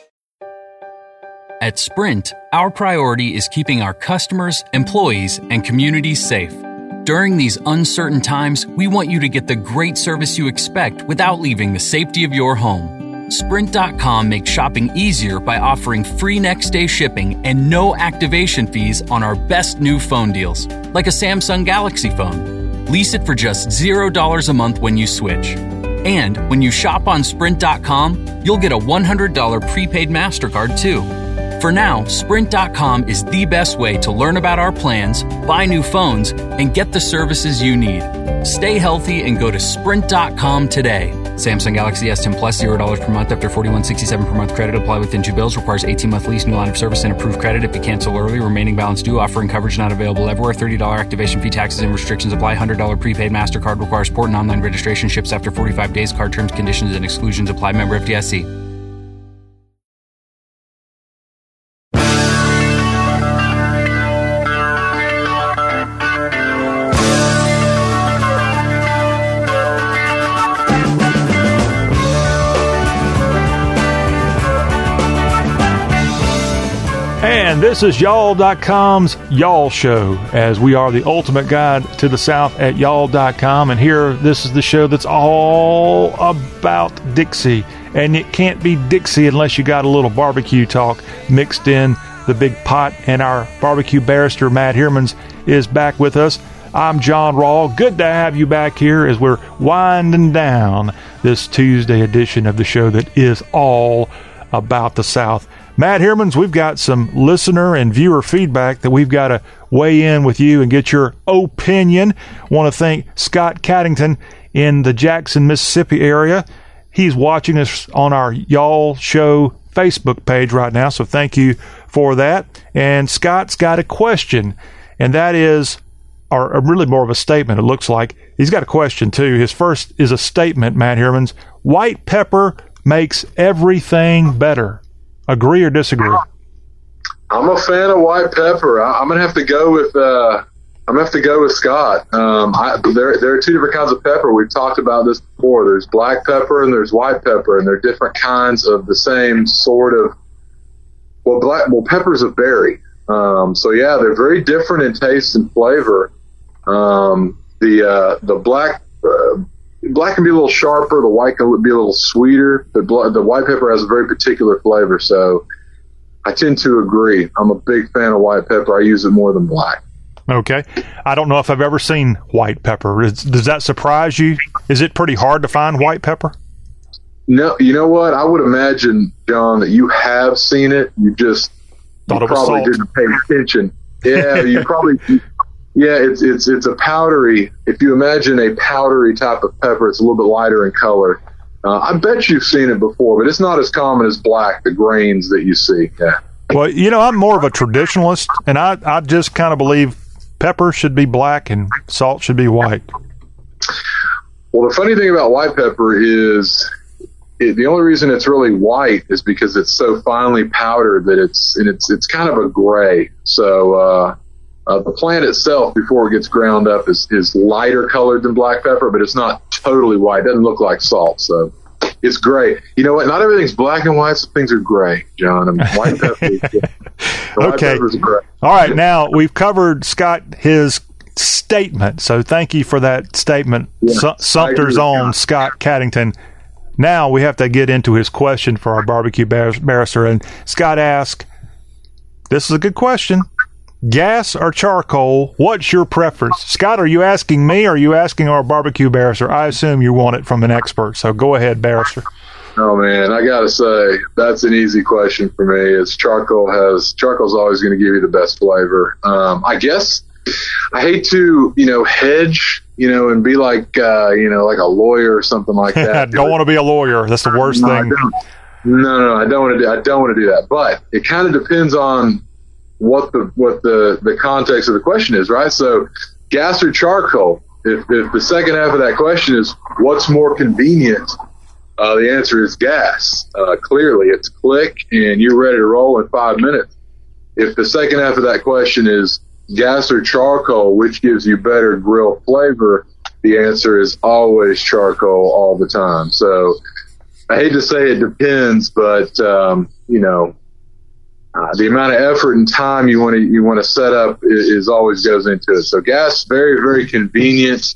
At Sprint, our priority is keeping our customers, employees, and communities safe. During these uncertain times, we want you to get the great service you expect without leaving the safety of your home. Sprint.com makes shopping easier by offering free next day shipping and no activation fees on our best new phone deals, like a Samsung Galaxy phone. Lease it for just $0 a month when you switch. And when you shop on Sprint.com, you'll get a $100 prepaid MasterCard too. For now, Sprint.com is the best way to learn about our plans, buy new phones, and get the services you need. Stay healthy and go to Sprint.com today. Samsung Galaxy S10 Plus, $0 per month after 4167 per month credit. Apply within two bills. Requires 18 month lease, new line of service, and approved credit. If you cancel early, remaining balance due. Offering coverage not available everywhere. $30 activation fee taxes and restrictions apply. $100 prepaid MasterCard requires port and online registration. Ships after 45 days. Card terms, conditions, and exclusions apply. Member FDIC. This is y'all.com's Y'all Show, as we are the ultimate guide to the South at y'all.com. And here, this is the show that's all about Dixie. And it can't be Dixie unless you got a little barbecue talk mixed in the big pot. And our barbecue barrister, Matt Hermans, is back with us. I'm John Rawl. Good to have you back here as we're winding down this Tuesday edition of the show that is all about the South. Matt Hermans, we've got some listener and viewer feedback that we've got to weigh in with you and get your opinion. Want to thank Scott Caddington in the Jackson, Mississippi area. He's watching us on our Y'all Show Facebook page right now, so thank you for that. And Scott's got a question, and that is, or really more of a statement, it looks like. He's got a question too. His first is a statement, Matt Hermans. White pepper makes everything better. Agree or disagree? I'm a fan of white pepper. I, am gonna have to go with. Uh, I'm gonna have to go with Scott. Um, I, there, there are two different kinds of pepper. We've talked about this before. There's black pepper and there's white pepper, and they're different kinds of the same sort of. Well, black well peppers a berry. Um, so yeah, they're very different in taste and flavor. Um, the uh, the black uh, black can be a little sharper. The white can be a little sweeter. The the white pepper has a very particular flavor. So I tend to agree. I'm a big fan of white pepper. I use it more than black. Okay. I don't know if I've ever seen white pepper. Is, does that surprise you? Is it pretty hard to find white pepper? No, you know what? I would imagine, John, that you have seen it. You just Thought you probably salt. didn't pay attention. Yeah, you probably. Yeah, it's it's it's a powdery. If you imagine a powdery type of pepper, it's a little bit lighter in color. Uh, I bet you've seen it before, but it's not as common as black. The grains that you see. Yeah. Well, you know, I'm more of a traditionalist, and I, I just kind of believe pepper should be black and salt should be white. Well, the funny thing about white pepper is it, the only reason it's really white is because it's so finely powdered that it's and it's it's kind of a gray. So uh, uh, the plant itself, before it gets ground up, is is lighter colored than black pepper, but it's not totally white. It doesn't look like salt. So it's gray. You know what? Not everything's black and white. Some things are gray, John. I mean, white pepper. Okay. All right, now we've covered Scott his statement. So thank you for that statement, Yeah, Su- Sumter's own Scott Caddington. Now we have to get into his question for our barbecue bar- barrister. And Scott asked, "This is a good question: gas or charcoal? What's your preference?" Scott, are you asking me? or Are you asking our barbecue barrister? I assume you want it from an expert. So go ahead, barrister. Oh man, I gotta say that's an easy question for me. Is charcoal has charcoal's always going to give you the best flavor. Um, I guess I hate to you know hedge you know and be like uh, you know like a lawyer or something like that. don't want to be a lawyer. That's the worst No, thing. don't. No, no, I don't want to do. I don't want to do that. But it kind of depends on what the what the the context of the question is, right? So, gas or charcoal. If if the second half of that question is what's more convenient, uh, the answer is gas. Uh, clearly, it's click and you're ready to roll in five minutes. If the second half of that question is gas or charcoal, which gives you better grill flavor, the answer is always charcoal all the time. So I hate to say it depends, but um, you know, uh, the amount of effort and time you want to you want to set up is, is always goes into it. So gas, very very convenient,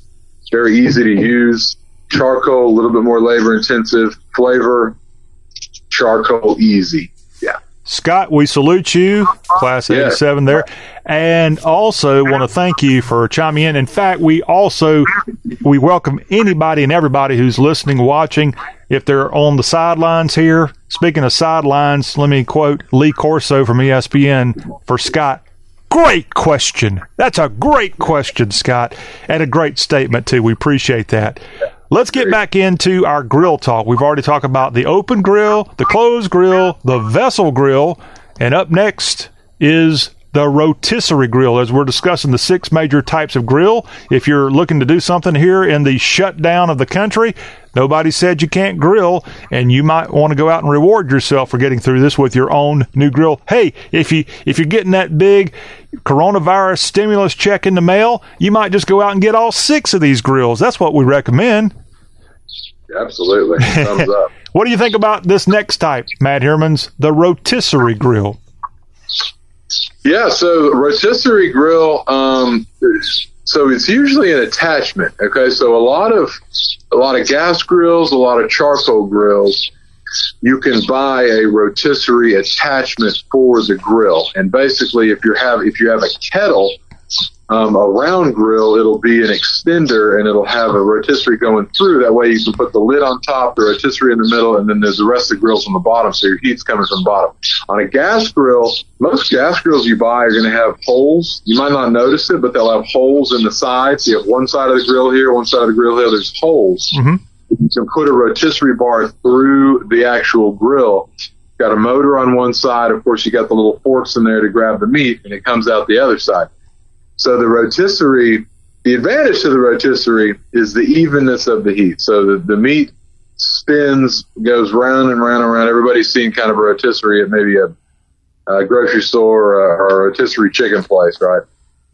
very easy to use. Charcoal, a little bit more labor intensive. Flavor, charcoal, easy. Yeah. Scott, we salute you, Class 87 there. And also want to thank you for chiming in. In fact, we also, we welcome anybody and everybody who's listening, watching. If they're on the sidelines here, speaking of sidelines, let me quote Lee Corso from ESPN for Scott. Great question. That's a great question, Scott, and a great statement, too. We appreciate that. Let's get back into our grill talk. We've already talked about the open grill, the closed grill, the vessel grill, and up next is the rotisserie grill as we're discussing the six major types of grill. If you're looking to do something here in the shutdown of the country, nobody said you can't grill and you might want to go out and reward yourself for getting through this with your own new grill. Hey, if you if you're getting that big coronavirus stimulus check in the mail, you might just go out and get all six of these grills. That's what we recommend. Absolutely. Thumbs up. what do you think about this next type, Matt Hermans, the rotisserie grill? Yeah, so rotisserie grill, um, so it's usually an attachment. Okay, so a lot of a lot of gas grills, a lot of charcoal grills, you can buy a rotisserie attachment for the grill. And basically, if you have if you have a kettle, um, a round grill, it'll be an extender and it'll have a rotisserie going through. That way you can put the lid on top, the rotisserie in the middle, and then there's the rest of the grills on the bottom, so your heat's coming from the bottom. On a gas grill, most gas grills you buy are going to have holes. You might not notice it, but they'll have holes in the sides. You have one side of the grill here, one side of the grill here. There's holes. Mm-hmm. You can put a rotisserie bar through the actual grill. Got a motor on one side. Of course, you got the little forks in there to grab the meat, and it comes out the other side. So the rotisserie, the advantage to the rotisserie is the evenness of the heat. So the, the meat spins, goes round and round and round. Everybody's seen kind of a rotisserie at maybe a, a grocery store or a, or a rotisserie chicken place, right?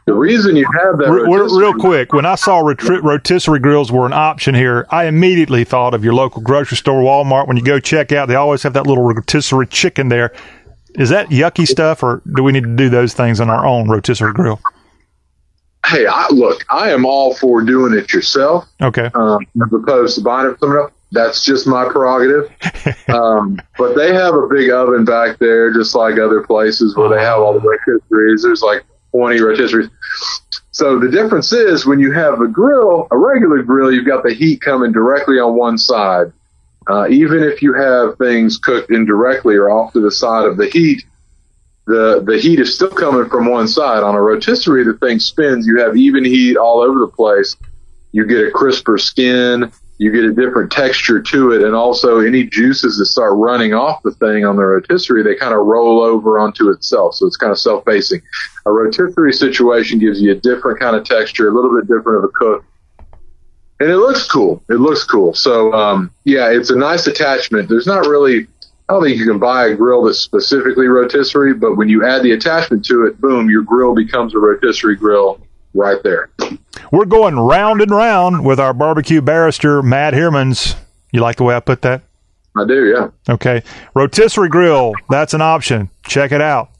The reason you have that real, real quick, when I saw rotisserie grills were an option here, I immediately thought of your local grocery store, Walmart. When you go check out, they always have that little rotisserie chicken there. Is that yucky stuff, or do we need to do those things on our own rotisserie grill? Hey, I, look, I am all for doing it yourself. Okay. Um, as opposed to buying it from someone else. That's just my prerogative. um, but they have a big oven back there, just like other places where they have all the rotisseries. There's like 20 rotisseries. So the difference is when you have a grill, a regular grill, you've got the heat coming directly on one side. Uh, even if you have things cooked indirectly or off to the side of the heat, the the heat is still coming from one side. On a rotisserie, the thing spins. You have even heat all over the place. You get a crisper skin. You get a different texture to it, and also any juices that start running off the thing on the rotisserie, they kind of roll over onto itself. So it's kind of self-facing. A rotisserie situation gives you a different kind of texture, a little bit different of a cook, and it looks cool. It looks cool. So um, yeah, it's a nice attachment. There's not really I don't think you can buy a grill that's specifically rotisserie, but when you add the attachment to it, boom, your grill becomes a rotisserie grill right there. We're going round and round with our barbecue barrister, Matt Hermans. You like the way I put that? I do, yeah. Okay. Rotisserie grill, that's an option. Check it out.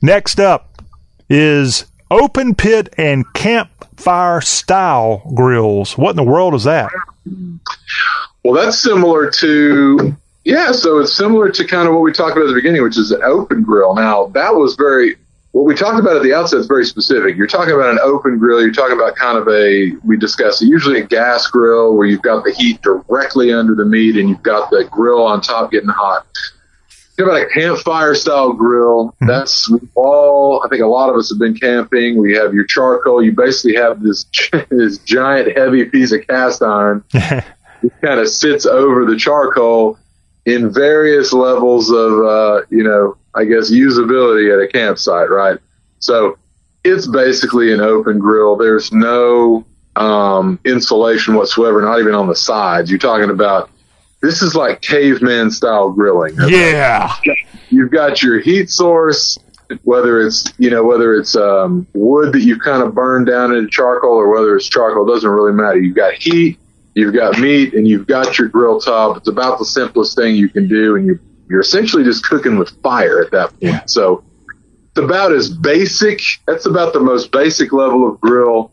Next up is open pit and campfire style grills. What in the world is that? Well, that's similar to yeah, so it's similar to kind of what we talked about at the beginning, which is an open grill. Now, that was very, what we talked about at the outset is very specific. You're talking about an open grill, you're talking about kind of a, we discussed usually a gas grill where you've got the heat directly under the meat and you've got the grill on top getting hot. Think about a campfire style grill. Mm-hmm. That's all, I think a lot of us have been camping. We have your charcoal. You basically have this, this giant heavy piece of cast iron. it kind of sits over the charcoal in various levels of, uh, you know, I guess usability at a campsite, right? So it's basically an open grill. There's no um, insulation whatsoever, not even on the sides. You're talking about this is like caveman style grilling. Yeah. You've got your heat source, whether it's, you know, whether it's um, wood that you've kind of burned down into charcoal or whether it's charcoal, doesn't really matter. You've got heat You've got meat and you've got your grill top. It's about the simplest thing you can do, and you you're essentially just cooking with fire at that point. Yeah. So it's about as basic. That's about the most basic level of grill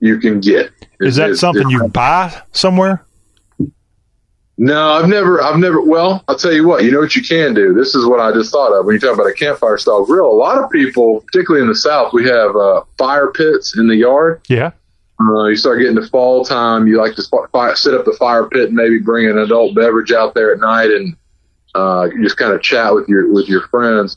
you can get. Is that something you buy somewhere? No, I've never, I've never. Well, I'll tell you what. You know what you can do. This is what I just thought of when you talk about a campfire style grill. A lot of people, particularly in the South, we have uh, fire pits in the yard. Yeah. Uh, you start getting to fall time. You like to sp- fire, set up the fire pit and maybe bring an adult beverage out there at night and uh, just kind of chat with your with your friends.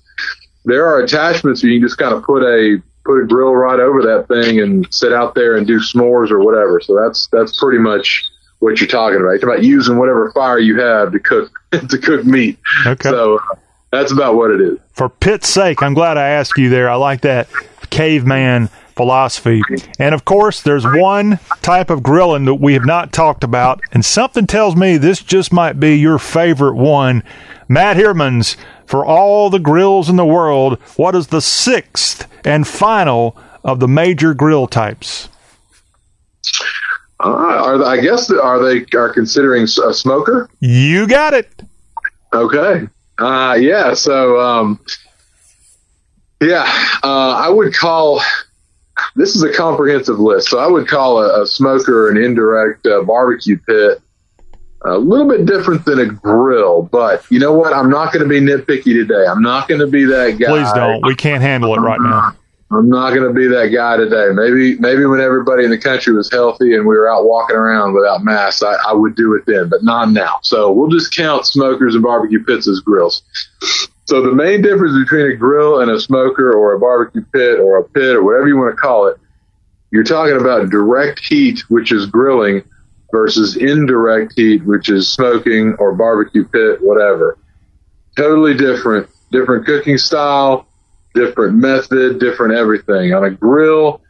There are attachments where you can just kind of put a put a grill right over that thing and sit out there and do s'mores or whatever. So that's that's pretty much what you're talking about. It's about using whatever fire you have to cook to cook meat. Okay. So uh, that's about what it is. For pit's sake, I'm glad I asked you there. I like that caveman philosophy. And of course, there's one type of grilling that we have not talked about, and something tells me this just might be your favorite one. Matt Hirmans, for all the grills in the world, what is the sixth and final of the major grill types? Uh, are I guess are they are considering a smoker? You got it. Okay. Uh, yeah. So, um, yeah, uh, I would call this is a comprehensive list. So I would call a, a smoker an indirect uh, barbecue pit a little bit different than a grill, but you know what? I'm not going to be nitpicky today. I'm not going to be that guy. Please don't. We can't handle it right now. I'm not going to be that guy today. Maybe, maybe when everybody in the country was healthy and we were out walking around without masks, I, I would do it then, but not now. So we'll just count smokers and barbecue pits as grills. So the main difference between a grill and a smoker or a barbecue pit or a pit or whatever you want to call it, you're talking about direct heat, which is grilling, versus indirect heat, which is smoking or barbecue pit, whatever. Totally different, different cooking style, different method, different everything. On a grill,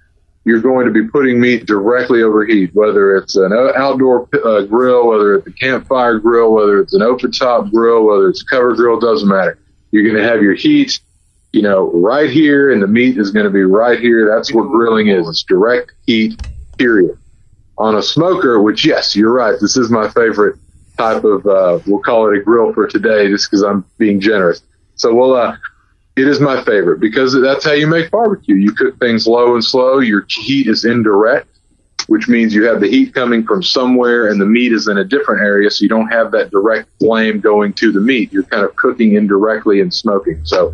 you're going to be putting meat directly over heat, whether it's an outdoor uh, grill, whether it's a campfire grill, whether it's an open top grill, whether it's a cover grill, doesn't matter. You're going to have your heat, you know, right here, and the meat is going to be right here. That's what grilling is. It's direct heat, period. On a smoker, which yes, you're right. This is my favorite type of. Uh, we'll call it a grill for today, just because I'm being generous. So we'll. Uh, it is my favorite because that's how you make barbecue. You cook things low and slow. Your heat is indirect, which means you have the heat coming from somewhere and the meat is in a different area. So you don't have that direct flame going to the meat. You're kind of cooking indirectly and smoking. So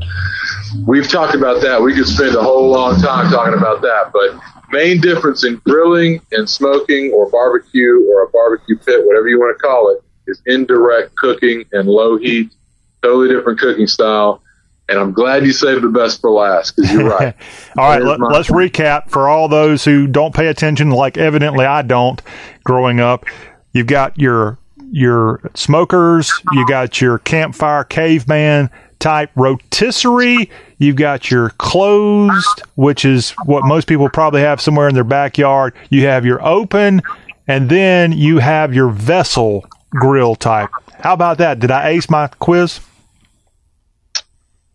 we've talked about that. We could spend a whole long time talking about that, but main difference in grilling and smoking or barbecue or a barbecue pit, whatever you want to call it, is indirect cooking and low heat. Totally different cooking style and I'm glad you saved the best for last because you're right. all right, let, us recap for all those who don't pay attention, like evidently I don't. Growing up, you've got your your smokers, you got your campfire caveman type rotisserie, you've got your closed, which is what most people probably have somewhere in their backyard. You have your open, and then you have your vessel grill type. How about that? Did I ace my quiz?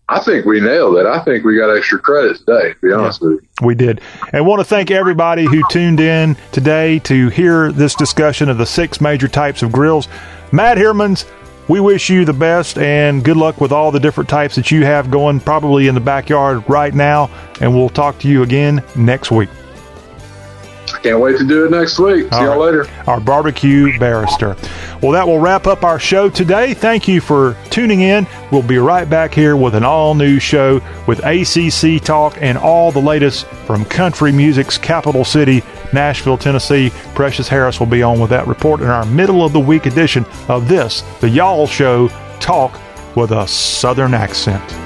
I think we nailed it. I think we got extra credit today, to be honest yeah, with you. We did. And want to thank everybody who tuned in today to hear this discussion of the six major types of grills. Matt Hirmans, we wish you the best and good luck with all the different types that you have going probably in the backyard right now. And we'll talk to you again next week. Can't wait to do it next week. See y'all later. Our barbecue barrister. Well, that will wrap up our show today. Thank you for tuning in. We'll be right back here with an all new show with ACC talk and all the latest from country music's capital city, Nashville, Tennessee. Precious Harris will be on with that report in our middle of the week edition of this, the Y'all Show Talk with a Southern accent.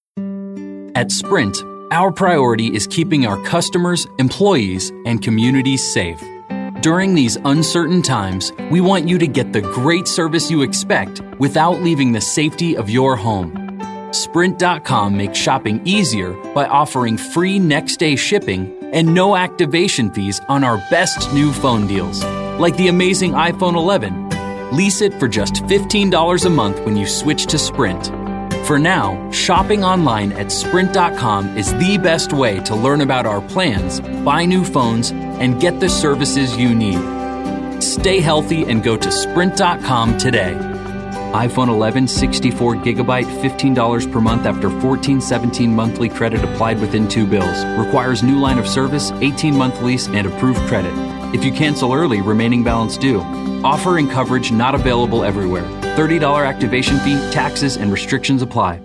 At Sprint, our priority is keeping our customers, employees, and communities safe. During these uncertain times, we want you to get the great service you expect without leaving the safety of your home. Sprint.com makes shopping easier by offering free next day shipping and no activation fees on our best new phone deals, like the amazing iPhone 11. Lease it for just $15 a month when you switch to Sprint. For now, shopping online at Sprint.com is the best way to learn about our plans, buy new phones, and get the services you need. Stay healthy and go to Sprint.com today. iPhone 11 64 gigabyte $15 per month after 14 17 monthly credit applied within two bills. Requires new line of service, 18 month lease, and approved credit. If you cancel early, remaining balance due. Offer and coverage not available everywhere. $30 activation fee, taxes, and restrictions apply.